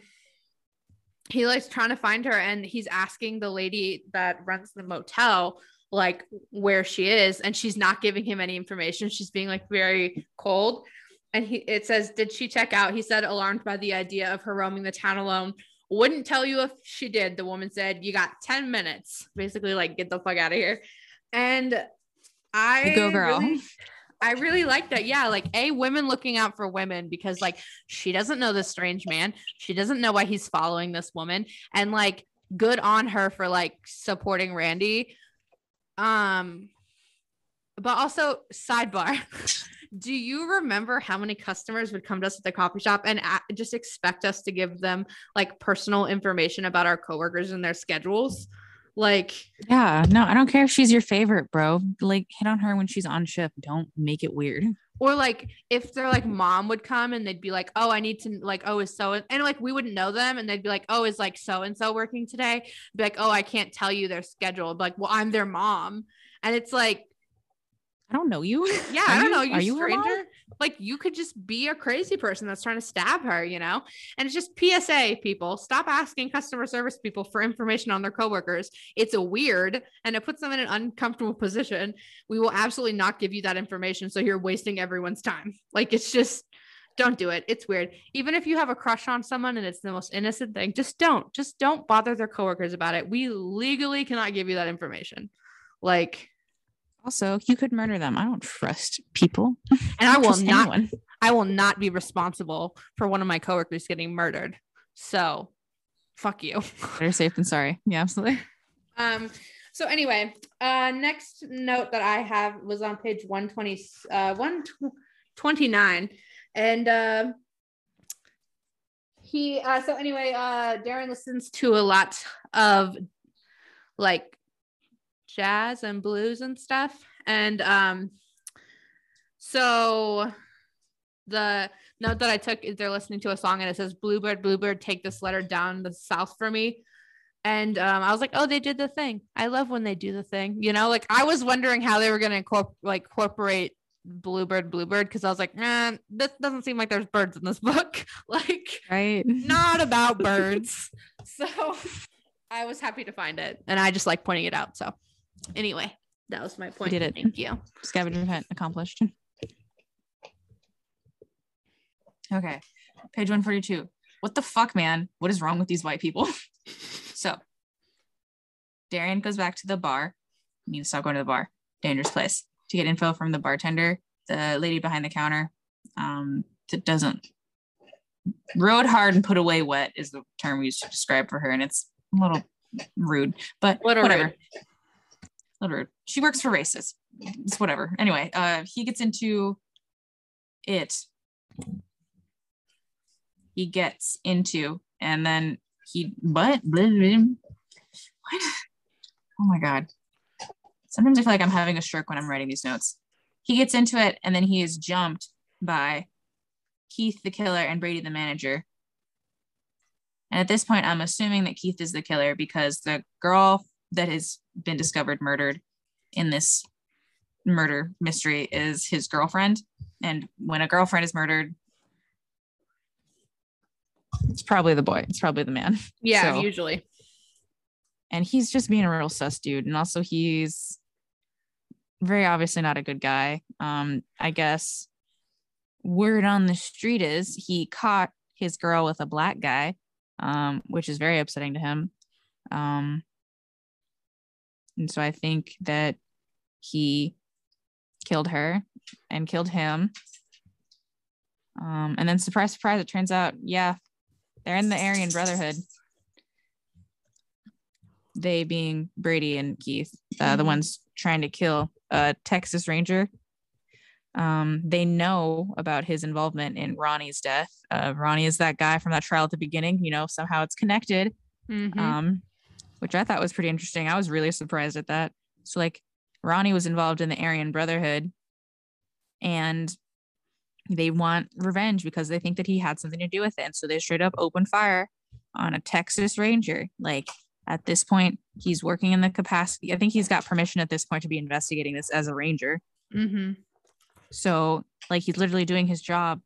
he likes trying to find her, and he's asking the lady that runs the motel like where she is and she's not giving him any information she's being like very cold and he it says did she check out he said alarmed by the idea of her roaming the town alone wouldn't tell you if she did. The woman said, You got 10 minutes. Basically, like, get the fuck out of here. And I You go, girl. really- I really like that. Yeah, like a women looking out for women because like she doesn't know this strange man. She doesn't know why he's following this woman. And like good on her for like supporting Randie. Um but also sidebar. Do you remember how many customers would come to us at the coffee shop and just expect us to give them like personal information about our coworkers and their schedules? Like Yeah, no, I don't care if she's your favorite, bro. Like hit on her when she's on shift. Don't make it weird. or like if their like mom would come and they'd be like oh i need to like oh is so and like we wouldn't know them and they'd be like oh is like so and so working today be like oh i can't tell you their schedule Be like well i'm their mom and it's like I don't know you. yeah Are i don't you- know you are you stranger? Like you could just be a crazy person that's trying to stab her you know? And it's just psa people stop asking customer service people for information on their coworkers. It's a weird and it puts them in an uncomfortable position. We will absolutely not give you that information so you're wasting everyone's time. Like it's just don't do it. It's weird. Even if you have a crush on someone and it's the most innocent thing just don't just don't bother their coworkers about it. We legally cannot give you that information. Like Also, you could murder them. I don't trust people. and i don't will not anyone. I will not be responsible for one of my coworkers getting murdered. So fuck you. Better safe than sorry. Yeah, absolutely. Um so anyway, uh next note that I have was on page 120 uh 129 and uh he uh so anyway uh Darren listens to a lot of like jazz and blues and stuff and um so the note that I took is they're listening to a song and it says Bluebird, Bluebird, take this letter down the south for me. And um, I was like, oh, they did the thing. I love when they do the thing. You know, like I was wondering how they were gonna incorporate like incorporate Bluebird, Bluebird, because I was like, man, this doesn't seem like there's birds in this book. like, Right. not about birds. So I was happy to find it. And I just like pointing it out. So anyway, that was my point. did it. Thank you. Scavenger hunt accomplished. Okay. Page 142. What the fuck, man? What is wrong with these white people? so Darren goes back to the bar. Need to stop going to the bar. Dangerous place. To get info from the bartender, the lady behind the counter. Um, that doesn't rode hard and put away wet is the term we used to describe for her, and it's a little rude, but Little whatever. rude. She works for races. It's whatever. Anyway, uh, he gets into it. He gets into, and then he what? Blah, blah, blah. What? Oh my god. Sometimes I feel like I'm having a stroke when I'm writing these notes. He gets into it, and then he is jumped by Keith the killer and Brady the manager. And at this point, I'm assuming that Keith is the killer because the girl that has been discovered murdered in this murder mystery is his girlfriend. And when a girlfriend is murdered, it's probably the boy, it's probably the man. Yeah, So- usually. And he's just being a real sus dude. And also, he's very obviously not a good guy. Um, I guess word on the street is he caught his girl with a black guy, um, which is very upsetting to him. Um, and so I think that he killed her and killed him. Um, and then surprise, surprise, it turns out, yeah, they're in the Aryan Brotherhood. They being Brady and Keith, uh, the Mhm. ones trying to kill a Texas Ranger. Um, they know about his involvement in Ronnie's death. Uh, Ronnie is that guy from that trial at the beginning. You know, somehow it's connected Mhm. um, which I thought was pretty interesting. I was really surprised at that. So, like, Ronnie was involved in the Aryan Brotherhood, and they want revenge because they think that he had something to do with it. And so they straight up open fire on a Texas Ranger. Like, at this point, he's working in the capacity. I think he's got permission at this point to be investigating this as a Ranger. Mhm. So, like, he's literally doing his job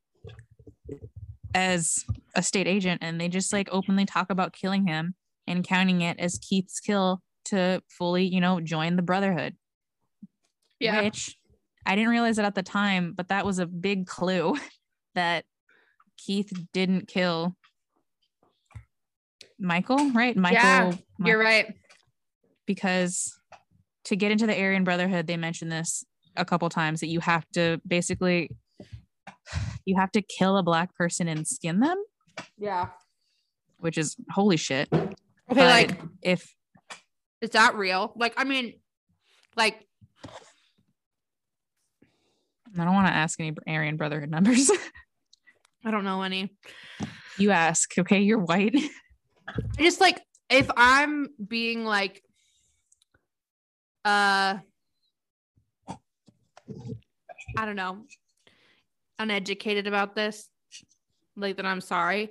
as a state agent, and they just like openly talk about killing him and counting it as Keith's kill to fully, you know, join the Brotherhood. Yeah. Which I didn't realize it at the time, but that was a big clue that Keith didn't kill Michael, right? Michael. Yeah, Mi- You're right. because to get into the Aryan Brotherhood, they mentioned this a couple times that you have to basically you have to kill a black person and skin them, Yeah. which is holy shit. Okay, But like, if is that real? Like, I mean, like, I don't want to ask any Aryan Brotherhood numbers. I don't know any. you ask. Okay, you're white. I just like if I'm being like uh I don't know uneducated about this like then I'm sorry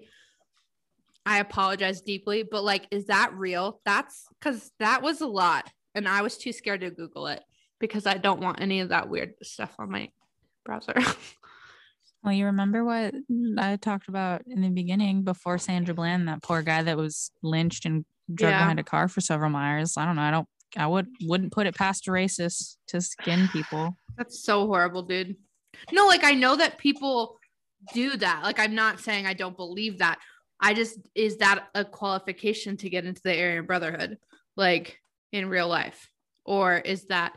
I apologize deeply but like is that real that's cuz that was a lot and I was too scared to google it because I don't want any of that weird stuff on my browser Well, you remember what I talked about in the beginning before Sandra Bland, that poor guy that was lynched and drugged Yeah. behind a car for several miles. I don't know. I don't. I would wouldn't put it past a racist to skin people. That's so horrible, dude. No, like I know that people do that. Like I'm not saying I don't believe that. I just is that a qualification to get into the Aryan Brotherhood, like in real life, or is that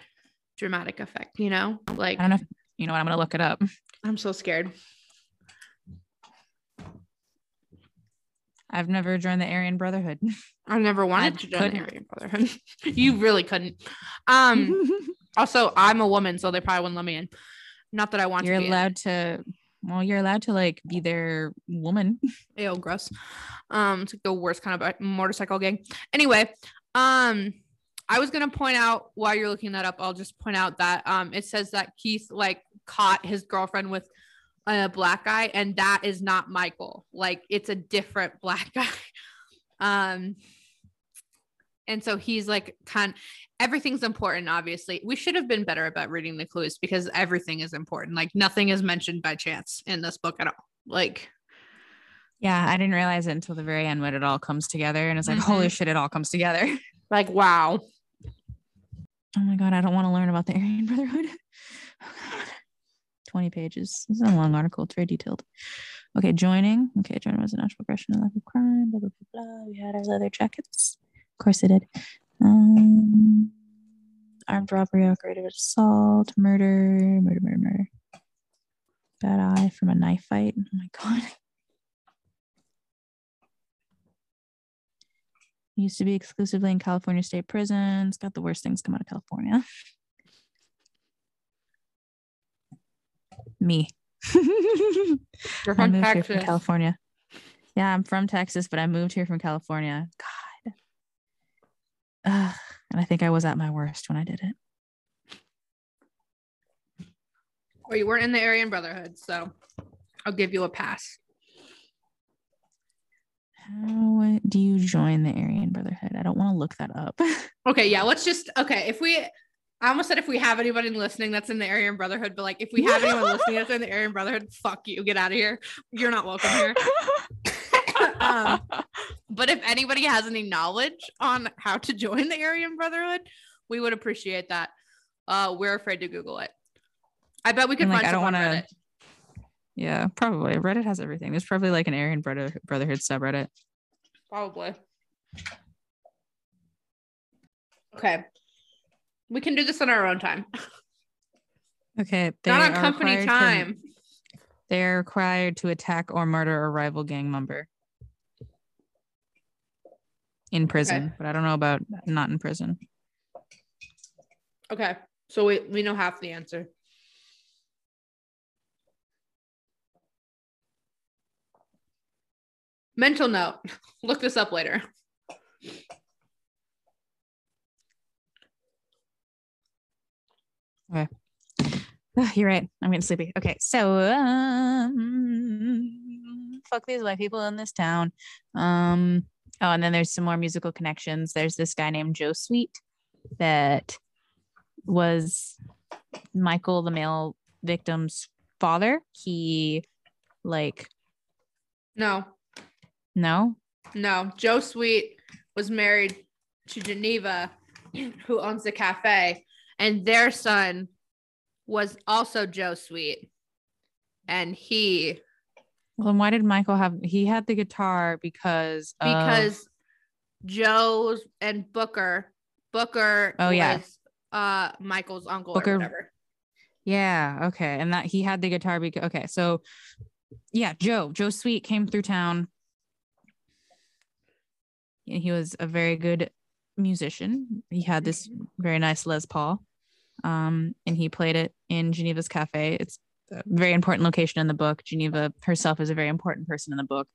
dramatic effect? You know, like I don't know. If, you know what? I'm gonna look it up. I'm so scared. I've never joined the Aryan Brotherhood. I never wanted I to join the. Aryan Brotherhood. you really couldn't. Um. also, I'm a woman, so they probably wouldn't let me in. Not that I want you're to. be in allowed to. Well, you're allowed to like be their woman. Ew, gross. Um, it's like the worst kind of uh, motorcycle gang. Anyway, um, I was gonna point out while you're looking that up, I'll just point out that um, it says that Keith like caught his girlfriend with a black guy, and that is not Michael. Like it's a different black guy. Um, and so he's like kind. Everything's important. Obviously, we should have been better about reading the clues because everything is important. Like nothing is mentioned by chance in this book at all. Like Yeah, I didn't realize it until the very end when it all comes together, and it's like, Mhm. holy shit, it all comes together. like wow. Oh my god, I don't want to learn about the Aryan Brotherhood. Oh 20 pages. This is a long article. It's very detailed. Okay, joining. Okay, joining was a natural progression in life of crime. Blah blah blah blah. We had our leather jackets. Of course, it did. Um, armed robbery, aggravated assault, murder, murder, murder, murder. Bad eye from a knife fight. Oh my god. Used to be exclusively in California state prisons. Got the worst things come out of California. Me. You're I from moved here from California. Yeah, I'm from Texas, but I moved here from California. God. Ugh, and I think I was at my worst when I did it. Well, you weren't in the Aryan Brotherhood, so I'll give you a pass. How do you join the Aryan Brotherhood? I don't want to look that up. Okay, yeah, let's just okay. If we, I almost said if we have anybody listening that's in the Aryan Brotherhood, but like if we have anyone listening that's in the Aryan Brotherhood, fuck you, get out of here. You're not welcome here. um, but if anybody has any knowledge on how to join the Aryan Brotherhood, we would appreciate that. Uh, we're afraid to Google it. I bet we could like, find I don't on wanna- Reddit. yeah, probably. Reddit has everything. There's probably like an Aryan Brother- Brotherhood subreddit. Probably. Okay. We can do this on our own time. Okay. Not on company to- time. they are required to attack or murder a rival gang member in prison, but I don't know about not in prison. Okay. So we, we know half the answer. Mental note. Look this up later. Ugh, you're right. I'm getting sleepy. Okay, so um, fuck these white people in this town. Um, oh, and then there's some more musical connections. There's this guy named Joe Sweet that was Michael, the male victim's father. He like No, no, no. Joe Sweet was married to Geneva, who owns the cafe, and their son was also Joe Sweet. And he Well, then why did Michael have? He had the guitar because of- because Joe and Booker. Booker Oh, was yeah. uh Michael's uncle Booker- or whatever. Yeah. Okay. And that he had the guitar because okay. So yeah, Joe, Joe Sweet came through town. And he was a very good musician. He had this very nice Les Paul. Um, and he played it in Geneva's cafe. It's very important location in the book. Geneva herself is a very important person in the book.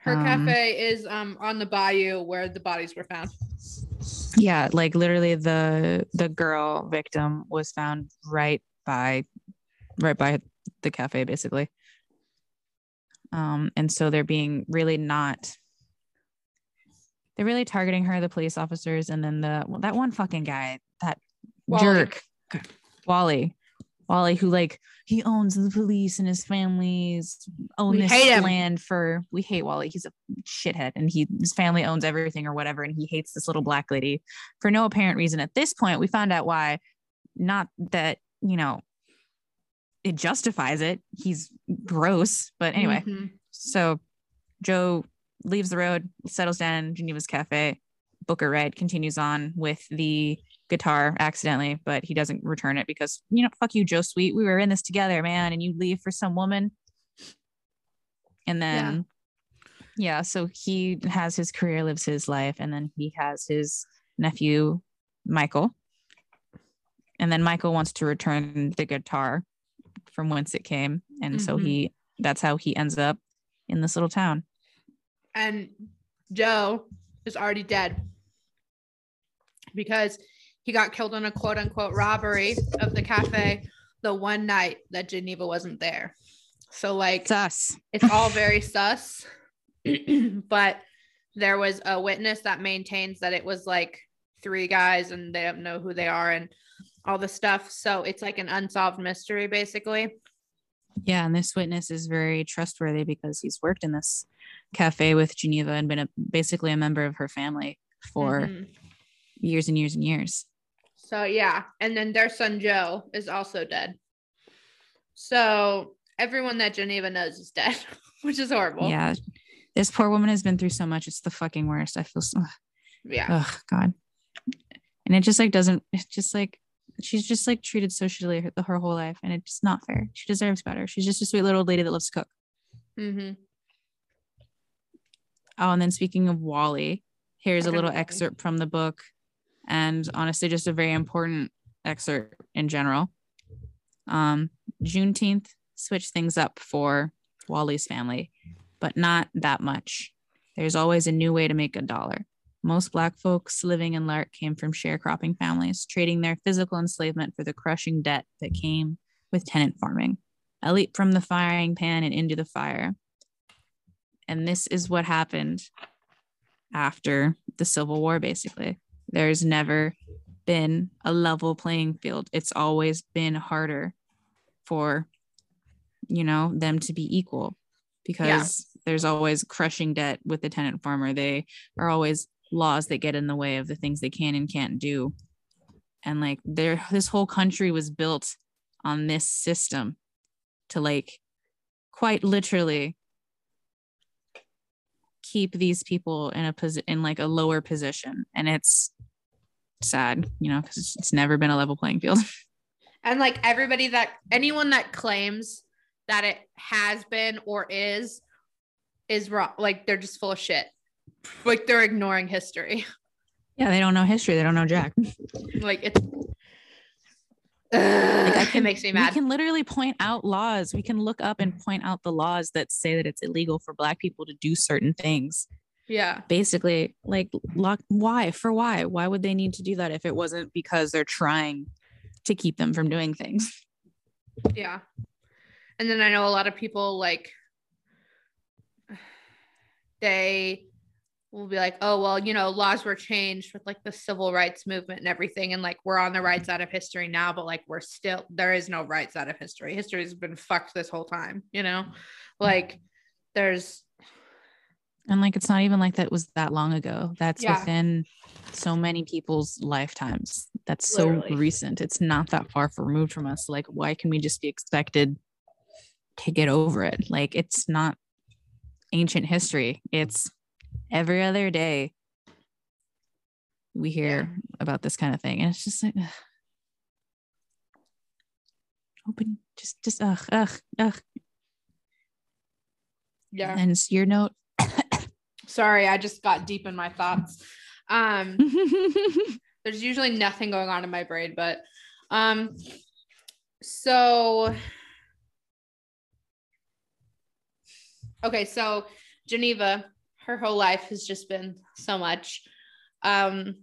Her Um, cafe is um on the bayou where the bodies were found. yeah like literally the the girl victim was found right by right by the cafe basically um and so they're being really not they're really targeting her the police officers and then the well, that one fucking guy that Wally. jerk wally wally who like he owns the police and his family's own We this hate him. land for we hate wally he's a shithead and he his family owns everything or whatever and he hates this little black lady for no apparent reason at this point we found out why not that you know it justifies it he's gross but anyway Mhm. so Joe leaves the road, settles down in Geneva's cafe. Booker Redd continues on with the guitar accidentally, but he doesn't return it because, you know, fuck you, Joe Sweet. We were in this together, man. And you leave for some woman. And then, yeah. so he has his career, lives his life. And then he has his nephew, Michael. And then Michael wants to return the guitar from whence it came. And so Mhm. he, that's how he ends up in this little town. and Joe is already dead because he got killed in a quote unquote robbery of the cafe the one night that Geneva wasn't there. So like It's us. it's all very sus. but there was a witness that maintains that it was like three guys and they don't know who they are and all the stuff. So it's like an unsolved mystery basically. Yeah, and this witness is very trustworthy because he's worked in this cafe with Geneva and been a, basically a member of her family for Mhm. years and years and years. So yeah, and then their son Joe is also dead. So everyone that Geneva knows is dead, which is horrible. Yeah, this poor woman has been through so much. It's the fucking worst. I feel so. Yeah. Oh God. And it just like doesn't. It's just like she's just like treated socially her, her whole life, and it's not fair. She deserves better. She's just a sweet little old lady that loves to cook. Mm-hmm. Oh, and then speaking of Wally, here's a little excerpt from the book, and honestly, just a very important excerpt in general. Um, Juneteenth switched things up for Wally's family, but not that much. There's always a new way to make a dollar. Most Black folks living in Lark came from sharecropping families, trading their physical enslavement for the crushing debt that came with tenant farming. A leap from the firing pan and into the fire. And this is what happened after the Civil War, basically. There's never been a level playing field. It's always been harder for, you know, them to be equal because there's always crushing debt with the tenant farmer. They are always laws that get in the way of the things they can and can't do. And like there this whole country was built on this system to like quite literally keep these people in a position in like a lower position and it's sad you know because it's, it's never been a level playing field And like everybody that anyone that claims that it has been or is is wrong. Like they're just full of shit. Like they're ignoring history. yeah they don't know history they don't know jack Like it's Ugh, can- it makes me mad. we can literally point out laws we can look up and point out the laws that say that it's illegal for black people to do certain things yeah. basically like lock why for why why would they need to do that if it wasn't because they're trying to keep them from doing things Yeah. And then I know a lot of people like they will be like, oh, well, you know, laws were changed with like the civil rights movement and everything. And like we're on the right side mm-hmm. of history now, but like we're still, there is no right side of history. History has been fucked this whole time, you know? Mm-hmm. Like there's, and like it's not even like that was that long ago that's Yeah. within so many people's lifetimes that's so recent it's not that far removed from us like why can we just be expected to get over it like it's not ancient history it's every other day we hear about this kind of thing. And it's just like ugh. open just just ugh ugh ugh. Yeah. And it's your note. Sorry, I just got deep in my thoughts. Um, there's usually nothing going on in my brain, but um, so okay, so Geneva, her whole life has just been so much. Um,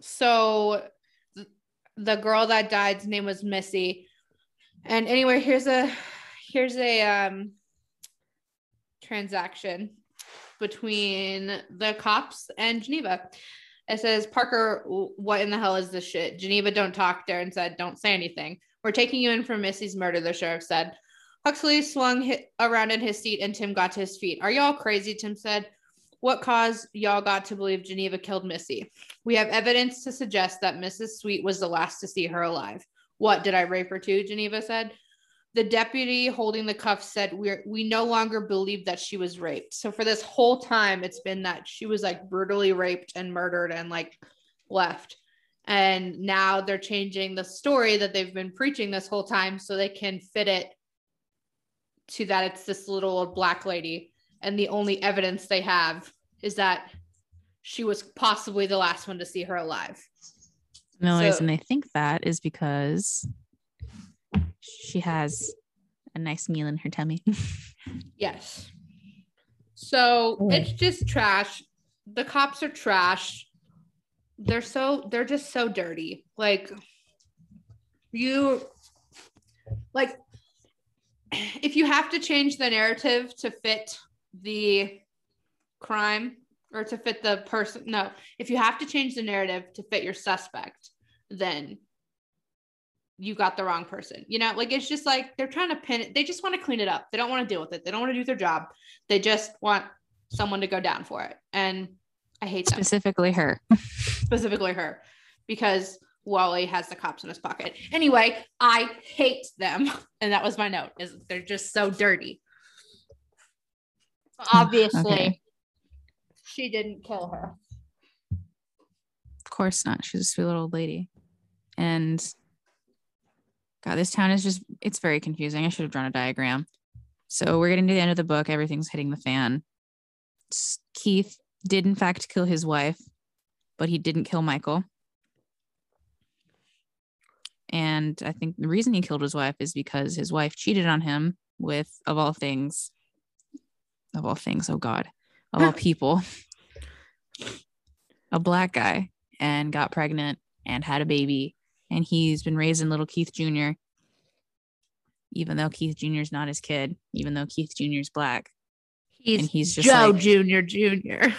so th- the girl that died's name was Missy. And anyway, here's a here's a um transaction between the cops and Geneva. It says, Parker, what in the hell is this shit? Geneva, don't talk. Darren said, don't say anything. We're taking you in for Missy's murder, the sheriff said. Huxley swung around in his seat and Tim got to his feet. Are y'all crazy? Tim said. What caused y'all got to believe Geneva killed Missy? We have evidence to suggest that Mrs. Sweet was the last to see her alive. What did I rape her too? Geneva said. The deputy holding the cuffs said, "We're we no longer believe that she was raped." So for this whole time, it's been that she was like brutally raped and murdered and like left. And now they're changing the story that they've been preaching this whole time so they can fit it to that it's this little old black lady. And the only evidence they have is that she was possibly the last one to see her alive. The only So- reason they think that is because she has a nice meal in her tummy. Yes. So it's just trash. The cops are trash. They're so they're just so dirty. Like you like if you have to change the narrative to fit the crime or to fit the person no, if you have to change the narrative to fit your suspect, then you got the wrong person. You know, like it's just like they're trying to pin it. They just want to clean it up. They don't want to deal with it. They don't want to do their job. They just want someone to go down for it. And I hate them, Specifically her. specifically her, because Wally has the cops in his pocket. Anyway, I hate them. And that was my note is they're just so dirty. Obviously, Okay. she didn't kill her. Of course not. She's a sweet little old lady. And God, this town is just, it's very confusing. I should have drawn a diagram. So we're getting to the end of the book. Everything's hitting the fan. Keith did, in fact, kill his wife, but he didn't kill Michael. And I think the reason he killed his wife is because his wife cheated on him with, of all things, of all things, oh God, of all people, a black guy and got pregnant and had a baby. And he's been raising little Keith Jr., even though Keith Jr. is not his kid, even though Keith Jr. is black. He's, And he's just Joe like- Junior Junior.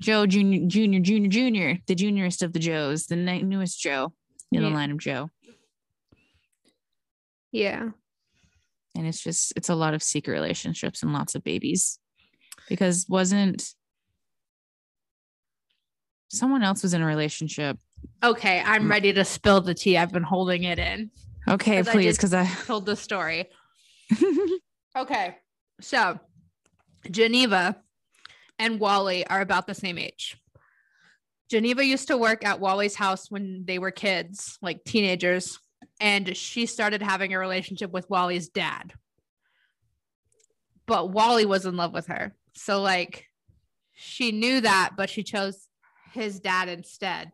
Joe Jr., Jr., Jr., Jr., the juniorest of the Joes, the newest Joe in the line of Joe. Yeah. And it's just, it's a lot of secret relationships and lots of babies. Because wasn't someone else was in a relationship? Okay, I'm Mm. ready to spill the tea. I've been holding it in. Okay, 'Cause I please, because I. Told the story. Okay, so Geneva and Wally are about the same age. Geneva used to work at Wally's house when they were kids, like teenagers, and she started having a relationship with Wally's dad. But Wally was in love with her. So, like, she knew that, but she chose his dad instead.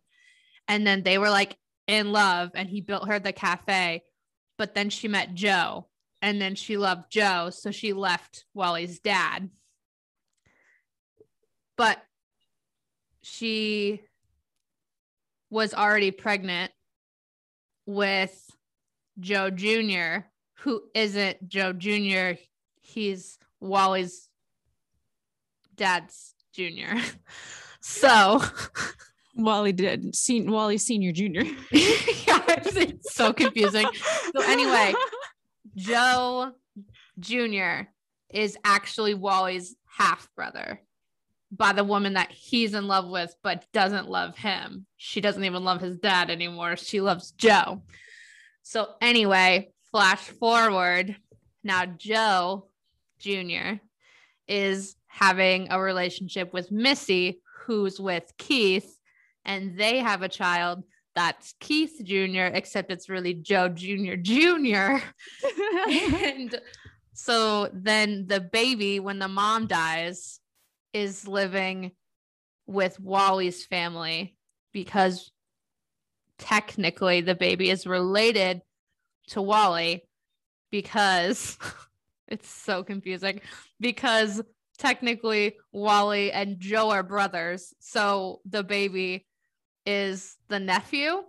And then they were like in love, and he built her the cafe. But then she met Joe, and then she loved Joe. So she left Wally's dad. But she was already pregnant with Joe Jr., who isn't Joe Jr., he's Wally's dad's junior. So Wally did. Sen- Wally Senior Junior. yeah, it's so confusing. So anyway, Joe Jr. is actually Wally's half brother by the woman that he's in love with, but doesn't love him. She doesn't even love his dad anymore. She loves Joe. So anyway, flash forward. Now Joe Jr. is having a relationship with Missy, who's with Keith, and they have a child that's Keith Jr., except it's really Joe Jr. Jr. and so then the baby, when the mom dies, is living with Wally's family because technically the baby is related to Wally because it's so confusing because technically Wally and Joe are brothers. So the baby is the nephew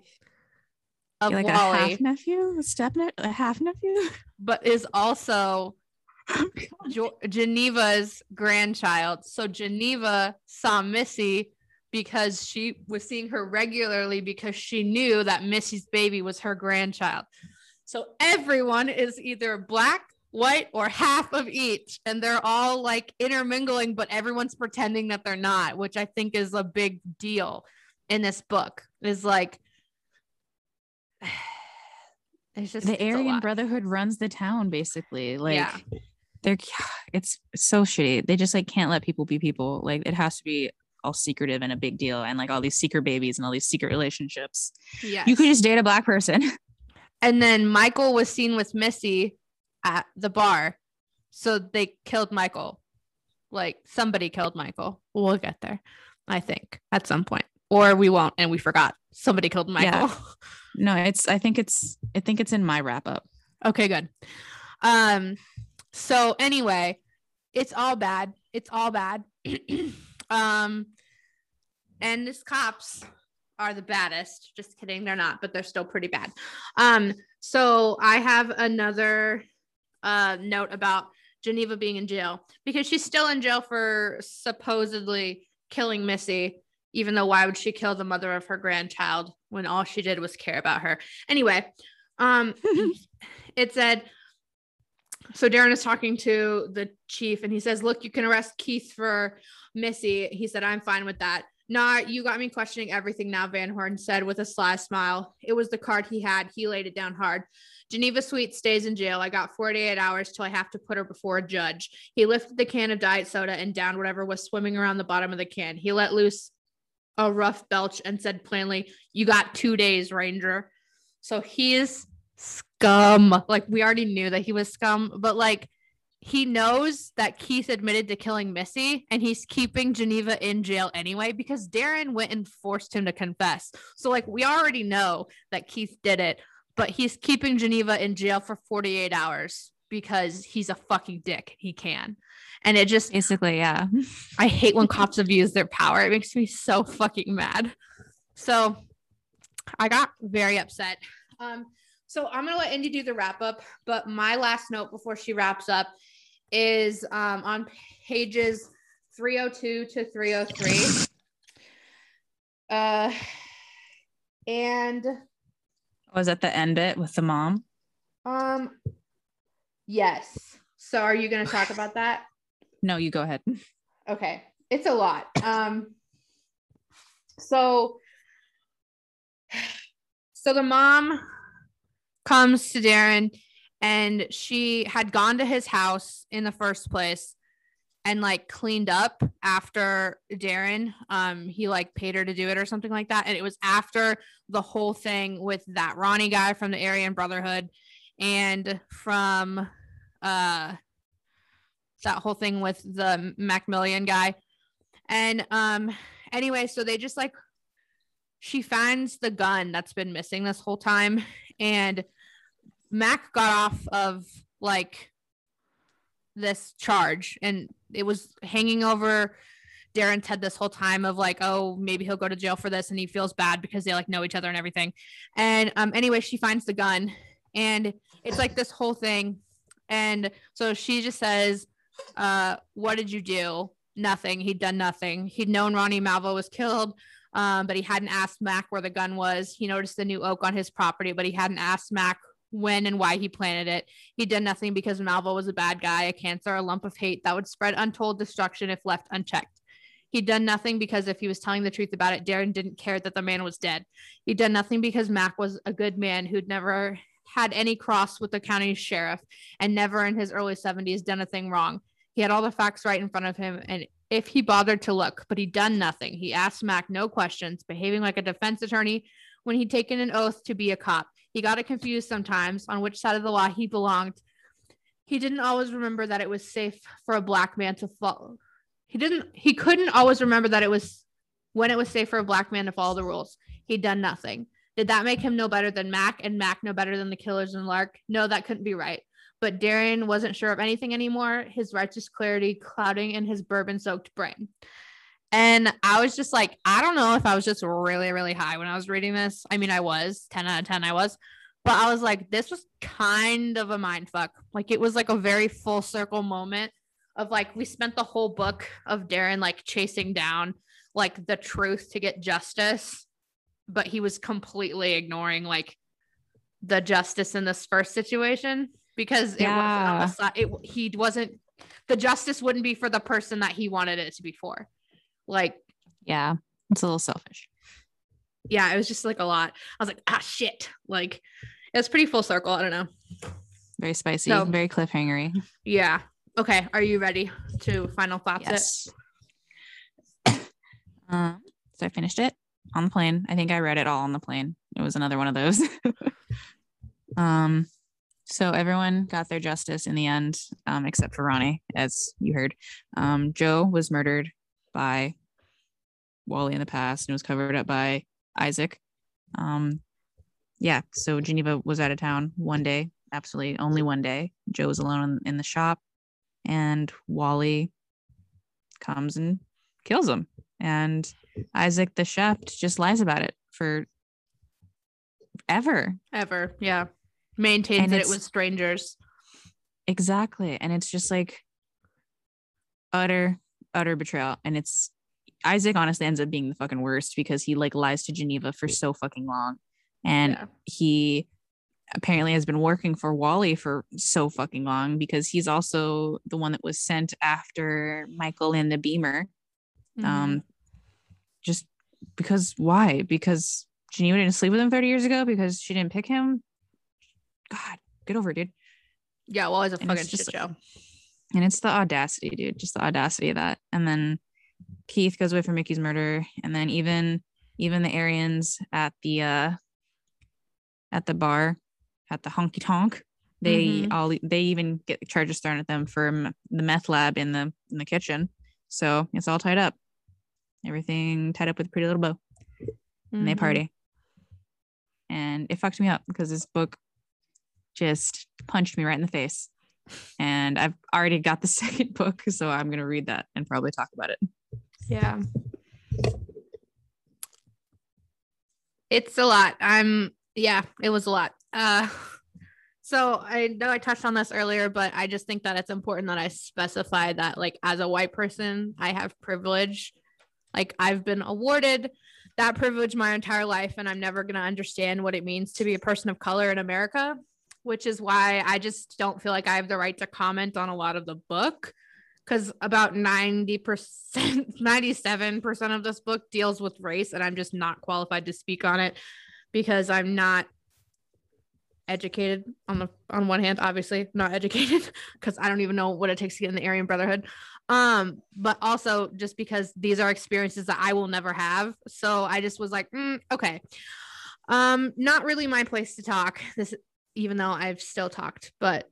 of like Wally, a half nephew, a step ne- a half nephew. but is also jo- Geneva's grandchild. So Geneva saw Missy because she was seeing her regularly because she knew that Missy's baby was her grandchild. So everyone is either black, white, or half of each. And they're all like intermingling, but everyone's pretending that they're not, which I think is a big deal in this book. Is like, it's just the Aryan. Brotherhood runs the town basically. Like Yeah. they're it's so shitty. They just like can't let people be people. Like it has to be all secretive and a big deal and like all these secret babies and all these secret relationships. Yeah. You could just date a black person. And then Michael was seen with Missy at the bar. So they killed Michael. Like somebody killed Michael. We'll get there, I think, at some point. Or we won't and we forgot. Somebody killed Michael. no, it's I think it's I think it's in my wrap up. okay, good. Um so anyway, it's all bad. It's all bad. um and this cops are the baddest. Just kidding, they're not, but they're still pretty bad. Um, so I have another uh note about Geneva being in jail because she's still in jail for supposedly killing Missy, even though why would she kill the mother of her grandchild when all she did was care about her? Anyway, um it said so Darren is talking to the chief and he says, Look, you can arrest Keith for Missy. He said, I'm fine with that. Nah, you got me questioning everything now, Van Horn said with a sly smile. It was the card he had. He laid it down hard. Geneva Sweet stays in jail. I got 48 hours till I have to put her before a judge. He lifted the can of diet soda and downed whatever was swimming around the bottom of the can. He let loose a rough belch and said plainly, You got two days, Ranger. So he's scum. Like we already knew that he was scum, but like he knows that Keith admitted to killing Missy and he's keeping Geneva in jail anyway because Darren went and forced him to confess. So like we already know that Keith did it, but he's keeping Geneva in jail for 48 hours because he's a fucking dick. He can. And it just Basically, yeah. I hate when cops abuse their power. It makes me so fucking mad. So I got very upset. Um, so I'm gonna let Indy do the wrap up, but my last note before she wraps up is um, on pages 302 to 303. Uh, and Was at the end bit with the mom? um, yes. So are you gonna talk about that? No, you go ahead. Okay. It's a lot. Um so so the mom comes to Darren and she had gone to his house in the first place and like cleaned up after Darren. Um, he like paid her to do it or something like that. And it was after the whole thing with that Ronnie guy from the Aryan Brotherhood and from uh that whole thing with the McMillan guy. And um anyway, so they just like she finds the gun that's been missing this whole time and Mack got off of like this charge and it was hanging over Darren's head this whole time of like, oh, maybe he'll go to jail for this and he feels bad because they like know each other and everything. And um anyway, she finds the gun and it's like this whole thing. And so she just says, uh, what did you do? Nothing. He'd done nothing. He'd known Ronnie Malvo was killed, um, but he hadn't asked Mack where the gun was. He noticed the new oak on his property, but he hadn't asked Mac when and why he planted it. He'd done nothing because Malvo was a bad guy, a cancer, a lump of hate that would spread untold destruction if left unchecked. He'd done nothing because if he was telling the truth about it, Darren didn't care that the man was dead. He'd done nothing because Mack was a good man who'd never had any cross with the county sheriff and never in his early 70s done a thing wrong. He had all the facts right in front of him and if he bothered to look, but he'd done nothing. He asked Mack no questions, behaving like a defense attorney when he'd taken an oath to be a cop. He got it confused sometimes on which side of the law he belonged. He didn't always remember that it was safe for a black man to follow. He didn't he couldn't always remember that it was when it was safe for a black man to follow the rules. He'd done nothing. Did that make him no better than Mack and Mack no better than the killers in Lark? No, that couldn't be right. But Darren wasn't sure of anything anymore, his righteous clarity clouding in his bourbon soaked brain. And I was just like, I don't know if I was just really, really high when I was reading this. I mean, I was 10 out of 10, I was, but I was like, this was kind of a mind fuck. Like, it was like a very full circle moment of like, we spent the whole book of Darren like chasing down like the truth to get justice, but he was completely ignoring like the justice in this first situation because it Yeah. wasn't on the side. It, he wasn't, the justice wouldn't be for the person that he wanted it to be for. Like, Yeah. It's a little selfish. yeah, it was just like a lot. I was like, ah, shit. Like, it was pretty full circle. I don't know. Very spicy, So- very cliffhangery. Yeah. Okay. Are you ready to final thoughts it? Yes. Uh, so I finished it on the plane. I think I read it all on the plane. It was another one of those. um, so everyone got their justice in the end, um, except for Ronnie, as you heard. Um, Joe was murdered by Wally in the past and it was covered up by Isaac. Um, yeah, so Geneva was out of town one day, absolutely only one day. Joe was alone in, the shop, and Wally comes and kills him. And Isaac the chef just lies about it for ever. Ever. Yeah. Maintains And that it was strangers. Exactly. And it's just like utter, utter betrayal. And it's Isaac honestly ends up being the fucking worst because he like lies to Geneva for so fucking long. And yeah. he apparently has been working for Wally for so fucking long because he's also the one that was sent after Michael in the Beamer. Mhm. Um, just because why? Because Geneva didn't sleep with him 30 years ago because she didn't pick him. God, get over it, dude. yeah. Well, it's a and fucking shit show. And it's the audacity, dude. Just the audacity of that. And then Keith goes away for Mickey's murder. And then even even the Aryans at the uh at the bar, at the honky tonk, they Mhm. all they even get charges thrown at them for m- the meth lab in the in the kitchen. So it's all tied up. Everything tied up with a pretty little bow. and they Mhm. party. And it fucked me up because this book just punched me right in the face. And I've already got the second book, so I'm gonna read that and probably talk about it. Yeah. It's a lot. I'm yeah, it was a lot. Uh so I know I touched on this earlier, but I just think that it's important that I specify that like as a white person, I have privilege. Like I've been awarded that privilege my entire life and I'm never going to understand what it means to be a person of color in America, which is why I just don't feel like I have the right to comment on a lot of the book because about 90%, 97% of this book deals with race, and I'm just not qualified to speak on it because I'm not educated on the on one hand obviously not educated because i don't even know what it takes to get in the aryan brotherhood. Um but also just because these are experiences that i will never have. So i just was like mm, okay. Um not really my place to talk. This even though i've still talked but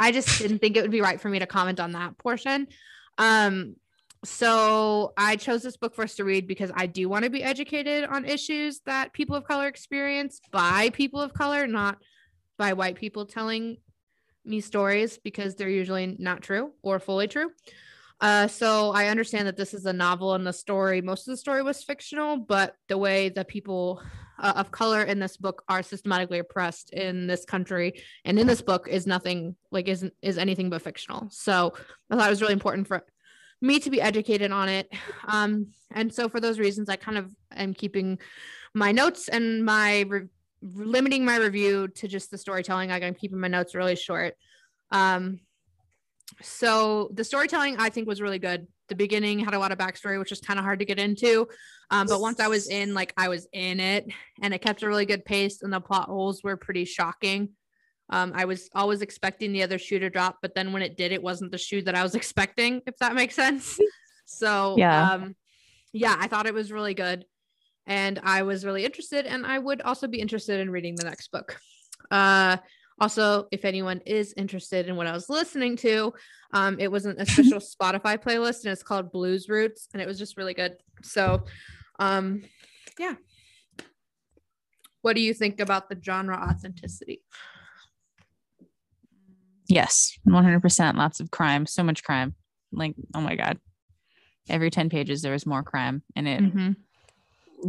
I just didn't think it would be right for me to comment on that portion. Um, so I chose this book for us to read because I do want to be educated on issues that people of color experience by people of color, not by white people telling me stories because they're usually not true or fully true. Uh, so I understand that this is a novel and the story, most of the story was fictional, but the way that people uh, of color in this book are systematically oppressed in this country and in this book is nothing like isn't is anything but fictional. So I thought it was really important for me to be educated on it. Um, and so for those reasons, I kind of am keeping my notes and my re- limiting my review to just the storytelling. I'm keeping my notes really short. Um, so the storytelling I think was really good. The beginning had a lot of backstory, which is kind of hard to get into. Um, but once I was in, like I was in it, and it kept a really good pace, and the plot holes were pretty shocking. Um, I was always expecting the other shoe to drop, but then when it did, it wasn't the shoe that I was expecting, if that makes sense. So Yeah. um yeah, I thought it was really good. And I was really interested, and I would also be interested in reading the next book. Uh also, if anyone is interested in what I was listening to, um, it was an official Spotify playlist and it's called Blues Roots, and it was just really good. So um yeah. What do you think about the genre authenticity? Yes, 100%. Lots of crime. So much crime. Like, oh my God. Every 10 pages, there was more crime. And it Mm-hmm.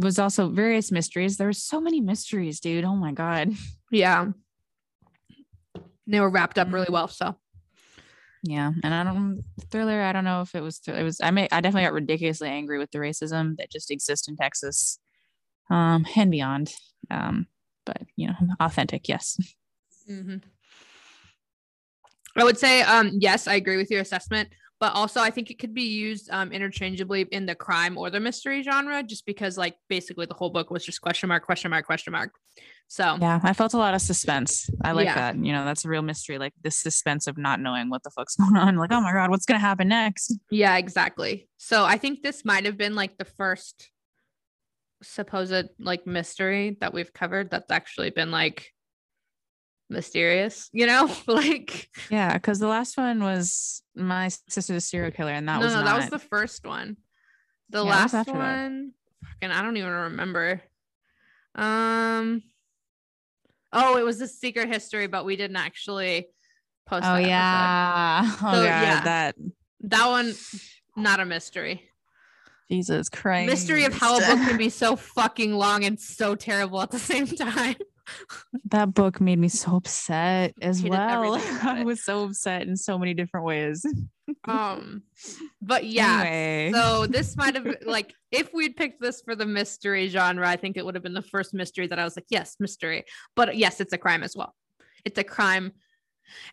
was also various mysteries. There were so many mysteries, dude. Oh my God. Yeah. They were wrapped up really well. So Yeah. And I don't, thriller, I don't know if it was, it was, I may, I definitely got ridiculously angry with the racism that just exists in Texas um, and beyond. Um, but, you know, authentic. Yes. Mhm. I would say, um, yes, I agree with your assessment, but also I think it could be used um, interchangeably in the crime or the mystery genre, just because, like, basically the whole book was just question mark, question mark, question mark. So, Yeah. I felt a lot of suspense. I like Yeah. that. You know, that's a real mystery. Like the suspense of not knowing what the fuck's going on. Like, oh my God, what's going to happen next? yeah, exactly. So, I think this might have been like the first supposed like mystery that we've covered that's actually been like mysterious, you know? like, Yeah, because the last one was my sister's a serial killer, and that no, was no, not. that was the first one. The Yeah, last after that? one, fucking, I don't even remember. Um, oh, it was a secret history, but we didn't actually post. oh that episode. yeah, oh So, god, yeah. that that one, not a mystery. Jesus Christ, Mystery of how a book can be so fucking long and so terrible at the same time. That book made me so upset as well. I was so upset in so many different ways. Um, but yeah. Anyway. So this might have like if we'd picked this for the mystery genre, I think it would have been the first mystery that I was like, yes, mystery. But yes, it's a crime as well. It's a crime.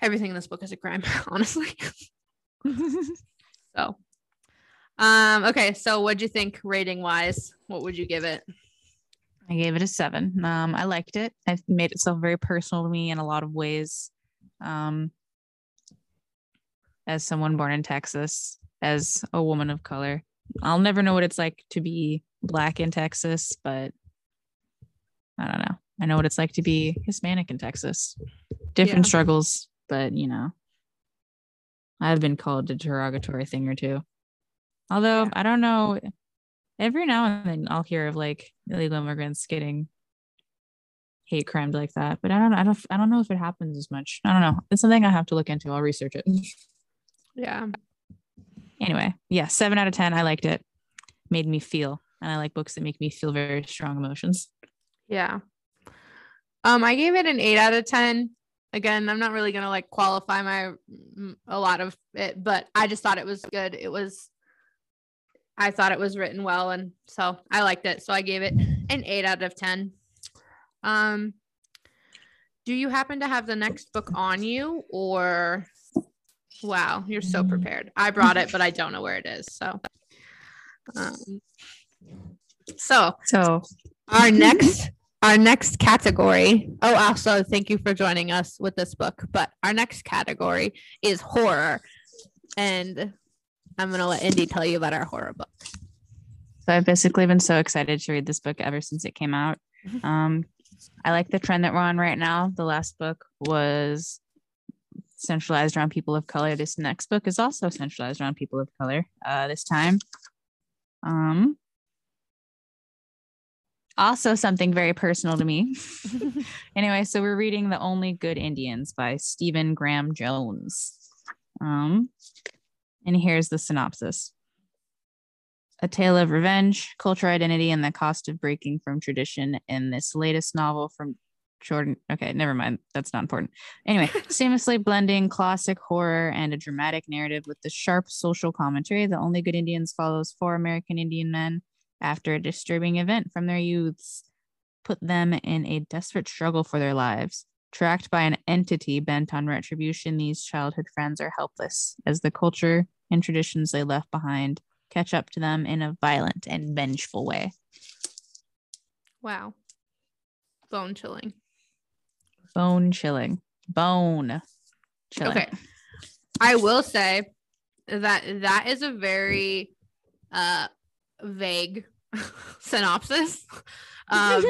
Everything in this book is a crime, honestly. So um okay, so what'd you think rating wise? What would you give it? I gave it a seven. Um, I liked it. It made itself very personal to me in a lot of ways. Um, as someone born in Texas, as a woman of color, I'll never know what it's like to be black in Texas, but I don't know. I know what it's like to be Hispanic in Texas. Different Yeah. struggles, but you know, I've been called a derogatory thing or two. Although Yeah. I don't know, every now and then I'll hear of like illegal immigrants getting hate crimed like that, but I don't, I don't, I don't know if it happens as much. I don't know. It's something I have to look into. I'll research it. Yeah. Anyway, yeah, seven out of ten. I liked it. Made me feel, and I like books that make me feel very strong emotions. Yeah. Um, I gave it an eight out of ten. Again, I'm not really gonna like qualify my a lot of it, but I just thought it was good. It was I thought it was written well, and so I liked it. So I gave it an eight out of ten. Um, do you happen to have the next book on you, or wow, you're so prepared. I brought it, but I don't know where it is. So, um, so So our next our next category oh also thank you for joining us with this book but our next category is horror and i'm gonna let indy tell you about our horror book So I've basically been so excited to read this book ever since it came out. Um, I like the trend that we're on right now. The last book was centralized around people of color. This next book is also centralized around people of color. Uh, this time, um, also something very personal to me. anyway, so we're reading The Only Good Indians by Stephen Graham Jones. Um, and here's the synopsis. A tale of revenge, cultural identity, and the cost of breaking from tradition in this latest novel from Jordan. Okay, never mind. That's not important. Anyway, seamlessly blending classic horror and a dramatic narrative with the sharp social commentary, The Only Good Indians follows four American Indian men after a disturbing event from their youths, put them in a desperate struggle for their lives. Tracked by an entity bent on retribution, these childhood friends are helpless as the culture and traditions they left behind catch up to them in a violent and vengeful way. wow bone chilling Bone chilling. Bone chilling. okay i will say that that is a very uh vague synopsis. Um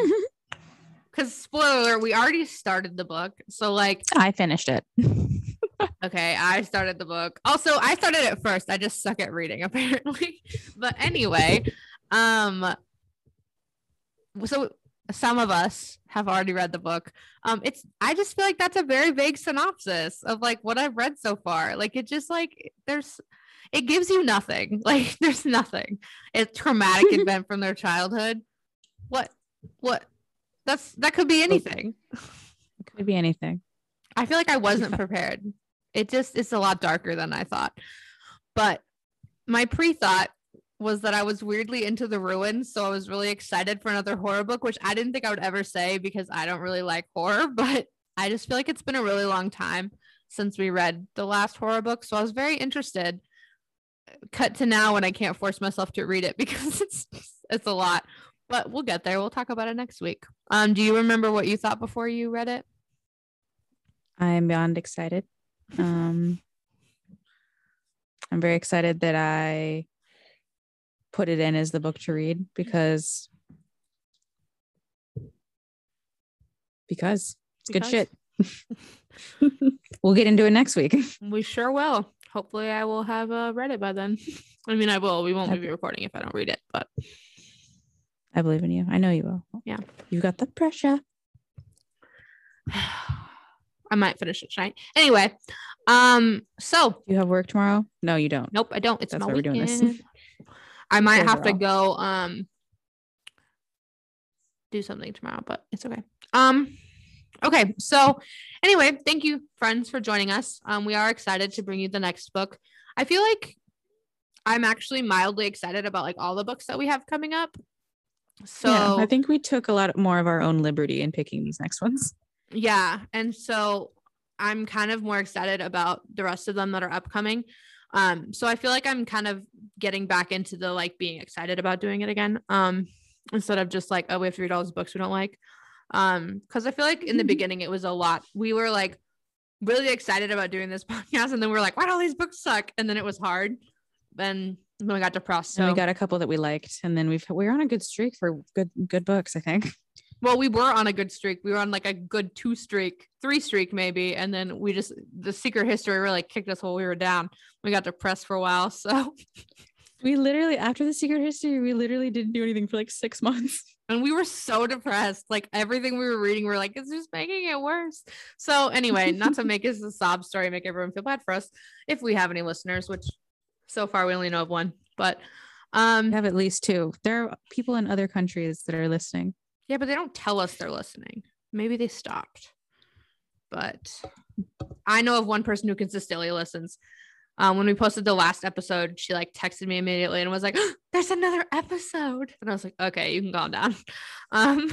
because spoiler we already started the book. So like I finished it. okay, I started the book. Also, I started it first. I just suck at reading apparently. but anyway, um so some of us have already read the book. Um, it's I just feel like that's a very vague synopsis of like what I've read so far. Like it just like there's it gives you nothing. Like there's nothing. It's traumatic event from their childhood. What what that's that could be anything. It could be anything. I feel like I wasn't prepared. It just it's a lot darker than I thought. But my pre-thought was that I was weirdly into the ruins. So I was really excited for another horror book, which I didn't think I would ever say because I don't really like horror, but I just feel like it's been a really long time since we read the last horror book. So I was very interested. Cut to now when I can't force myself to read it because it's it's a lot. But we'll get there. We'll talk about it next week. Um, do you remember what you thought before you read it? I am beyond excited. Um I'm very excited that I put it in as the book to read because because it's good shit. we'll get into it next week. We sure will. Hopefully, I will have uh, read it by then. I mean, I will. We won't be recording if I don't read it, but I believe in you. I know you will. Yeah. You've got the pressure. I might finish it tonight. Anyway, um, so You have work tomorrow? No, you don't. nope, I don't. It's That's why we're doing this. I might have to go um do something tomorrow, but it's okay. Um okay, so anyway, thank you friends for joining us. Um we are excited to bring you the next book. I feel like I'm actually mildly excited about like all the books that we have coming up. So yeah, I think we took a lot more of our own liberty in picking these next ones. yeah and so i'm kind of more excited about the rest of them that are upcoming. Um so i feel like i'm kind of getting back into the like being excited about doing it again um instead of just like oh we have to read all those books we don't like. Um because i feel like in the Mhm. beginning it was a lot. We were like really excited about doing this podcast and then we are like why do all these books suck? And then it was hard. And then we got depressed so And we got a couple that we liked, and then we've we're on a good streak for good good books. I think. well we were on a good streak we were on like a good two streak three streak maybe and then we just the secret history really kicked us while we were down we got depressed for a while so We literally after the secret history, we literally didn't do anything for like six months. and we were so depressed like everything we were reading we are like it's just making it worse so anyway not to make this a sob story make everyone feel bad for us if we have any listeners which so far we only know of one but um We have at least two. There are people in other countries that are listening. Yeah, but they don't tell us they're listening. Maybe they stopped. But I know of one person who consistently listens. Um, when we posted the last episode, she like texted me immediately and was like, "There's another episode," and I was like, "Okay, you can calm down." Um,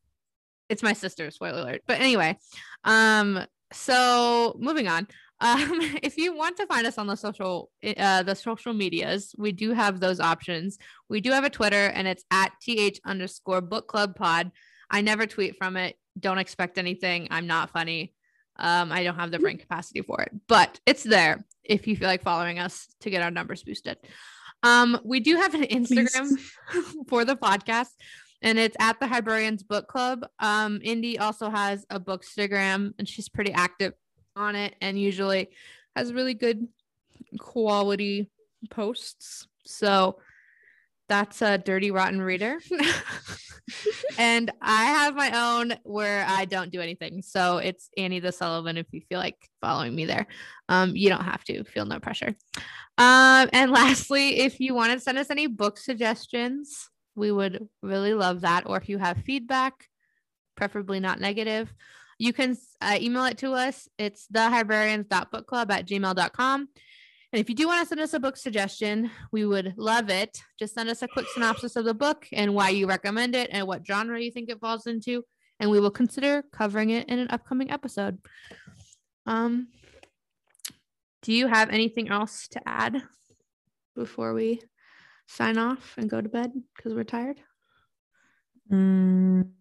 it's my sister. Spoiler alert. But anyway, um, so moving on. Um, if you want to find us on the social, uh, the social medias, we do have those options. We do have a Twitter, and it's at th underscore book club pod. I never tweet from it. Don't expect anything. I'm not funny. Um, I don't have the brain capacity for it, but it's there if you feel like following us to get our numbers boosted. Um, we do have an Instagram for the podcast, and it's at the Highbrarians Book Club. Um, Indy also has a bookstagram, and she's pretty active on it, and usually has really good quality posts. So that's a dirty rotten reader. and I have my own where I don't do anything. So it's Annie the Sullivan if you feel like following me there. Um, you don't have to feel no pressure. Um, and lastly, if you want to send us any book suggestions, we would really love that. Or if you have feedback, preferably not negative, you can uh, email it to us. It's thehighbrarians.bookclub at gmail.com. And if you do want to send us a book suggestion, we would love it. Just send us a quick synopsis of the book and why you recommend it and what genre you think it falls into, and we will consider covering it in an upcoming episode. Um, do you have anything else to add before we sign off and go to bed because we're tired? Mm.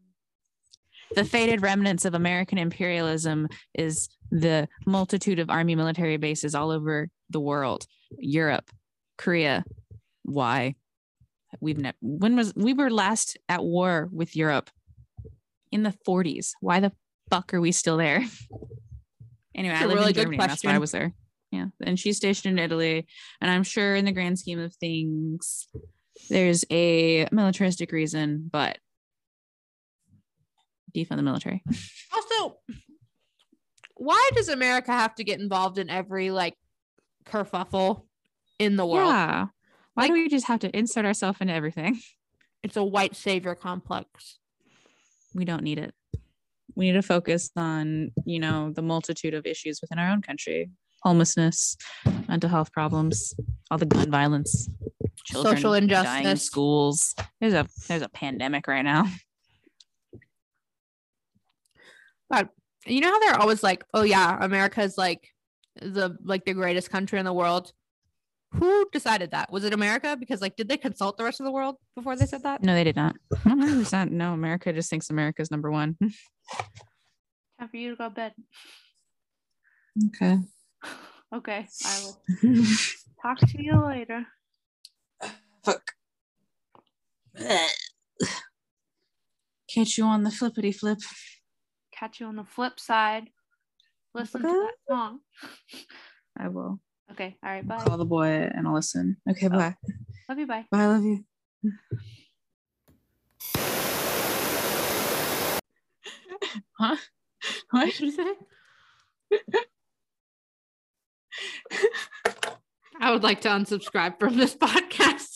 The faded remnants of American imperialism is the multitude of army military bases all over the world Europe, Korea, why we've never when was we were last at war with Europe in the 40s. Why the fuck are we still there? anyway, That's I a lived really in good Germany. That's why I was there. Yeah. And she's stationed in Italy. And I'm sure in the grand scheme of things, there's a militaristic reason, but defund the military. Also, why does America have to get involved in every like kerfuffle in the world? Yeah. Why Like- do we just have to insert ourselves into everything? It's a white savior complex. We don't need it. We need to focus on, you know, the multitude of issues within our own country. Homelessness, mental health problems, all the gun violence, Social injustice. schools. There's a there's a pandemic right now. You know how they're always like, "Oh yeah, America's like the like the greatest country in the world." Who decided that? Was it America? Because like, did they consult the rest of the world before they said that? No, they did not. 100%. No, America just thinks America's number one. Time for you to go to bed. Okay. Okay, I will talk to you later. Fuck. Catch you on the flippity flip. Catch you on the flip side. Listen to that song. I will. Okay, all right, bye. Call the boy and I'll listen. Okay, Oh. bye. Love you, bye. Bye. I love you. huh? What? What did you say? I would like to unsubscribe from this podcast.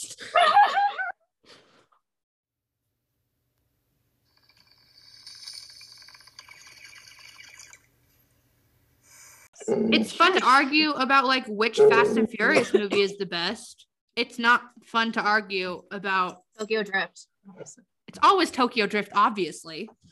It's fun to argue about like which Fast and Furious movie is the best. It's not fun to argue about Tokyo Drift. it's always Tokyo Drift, obviously.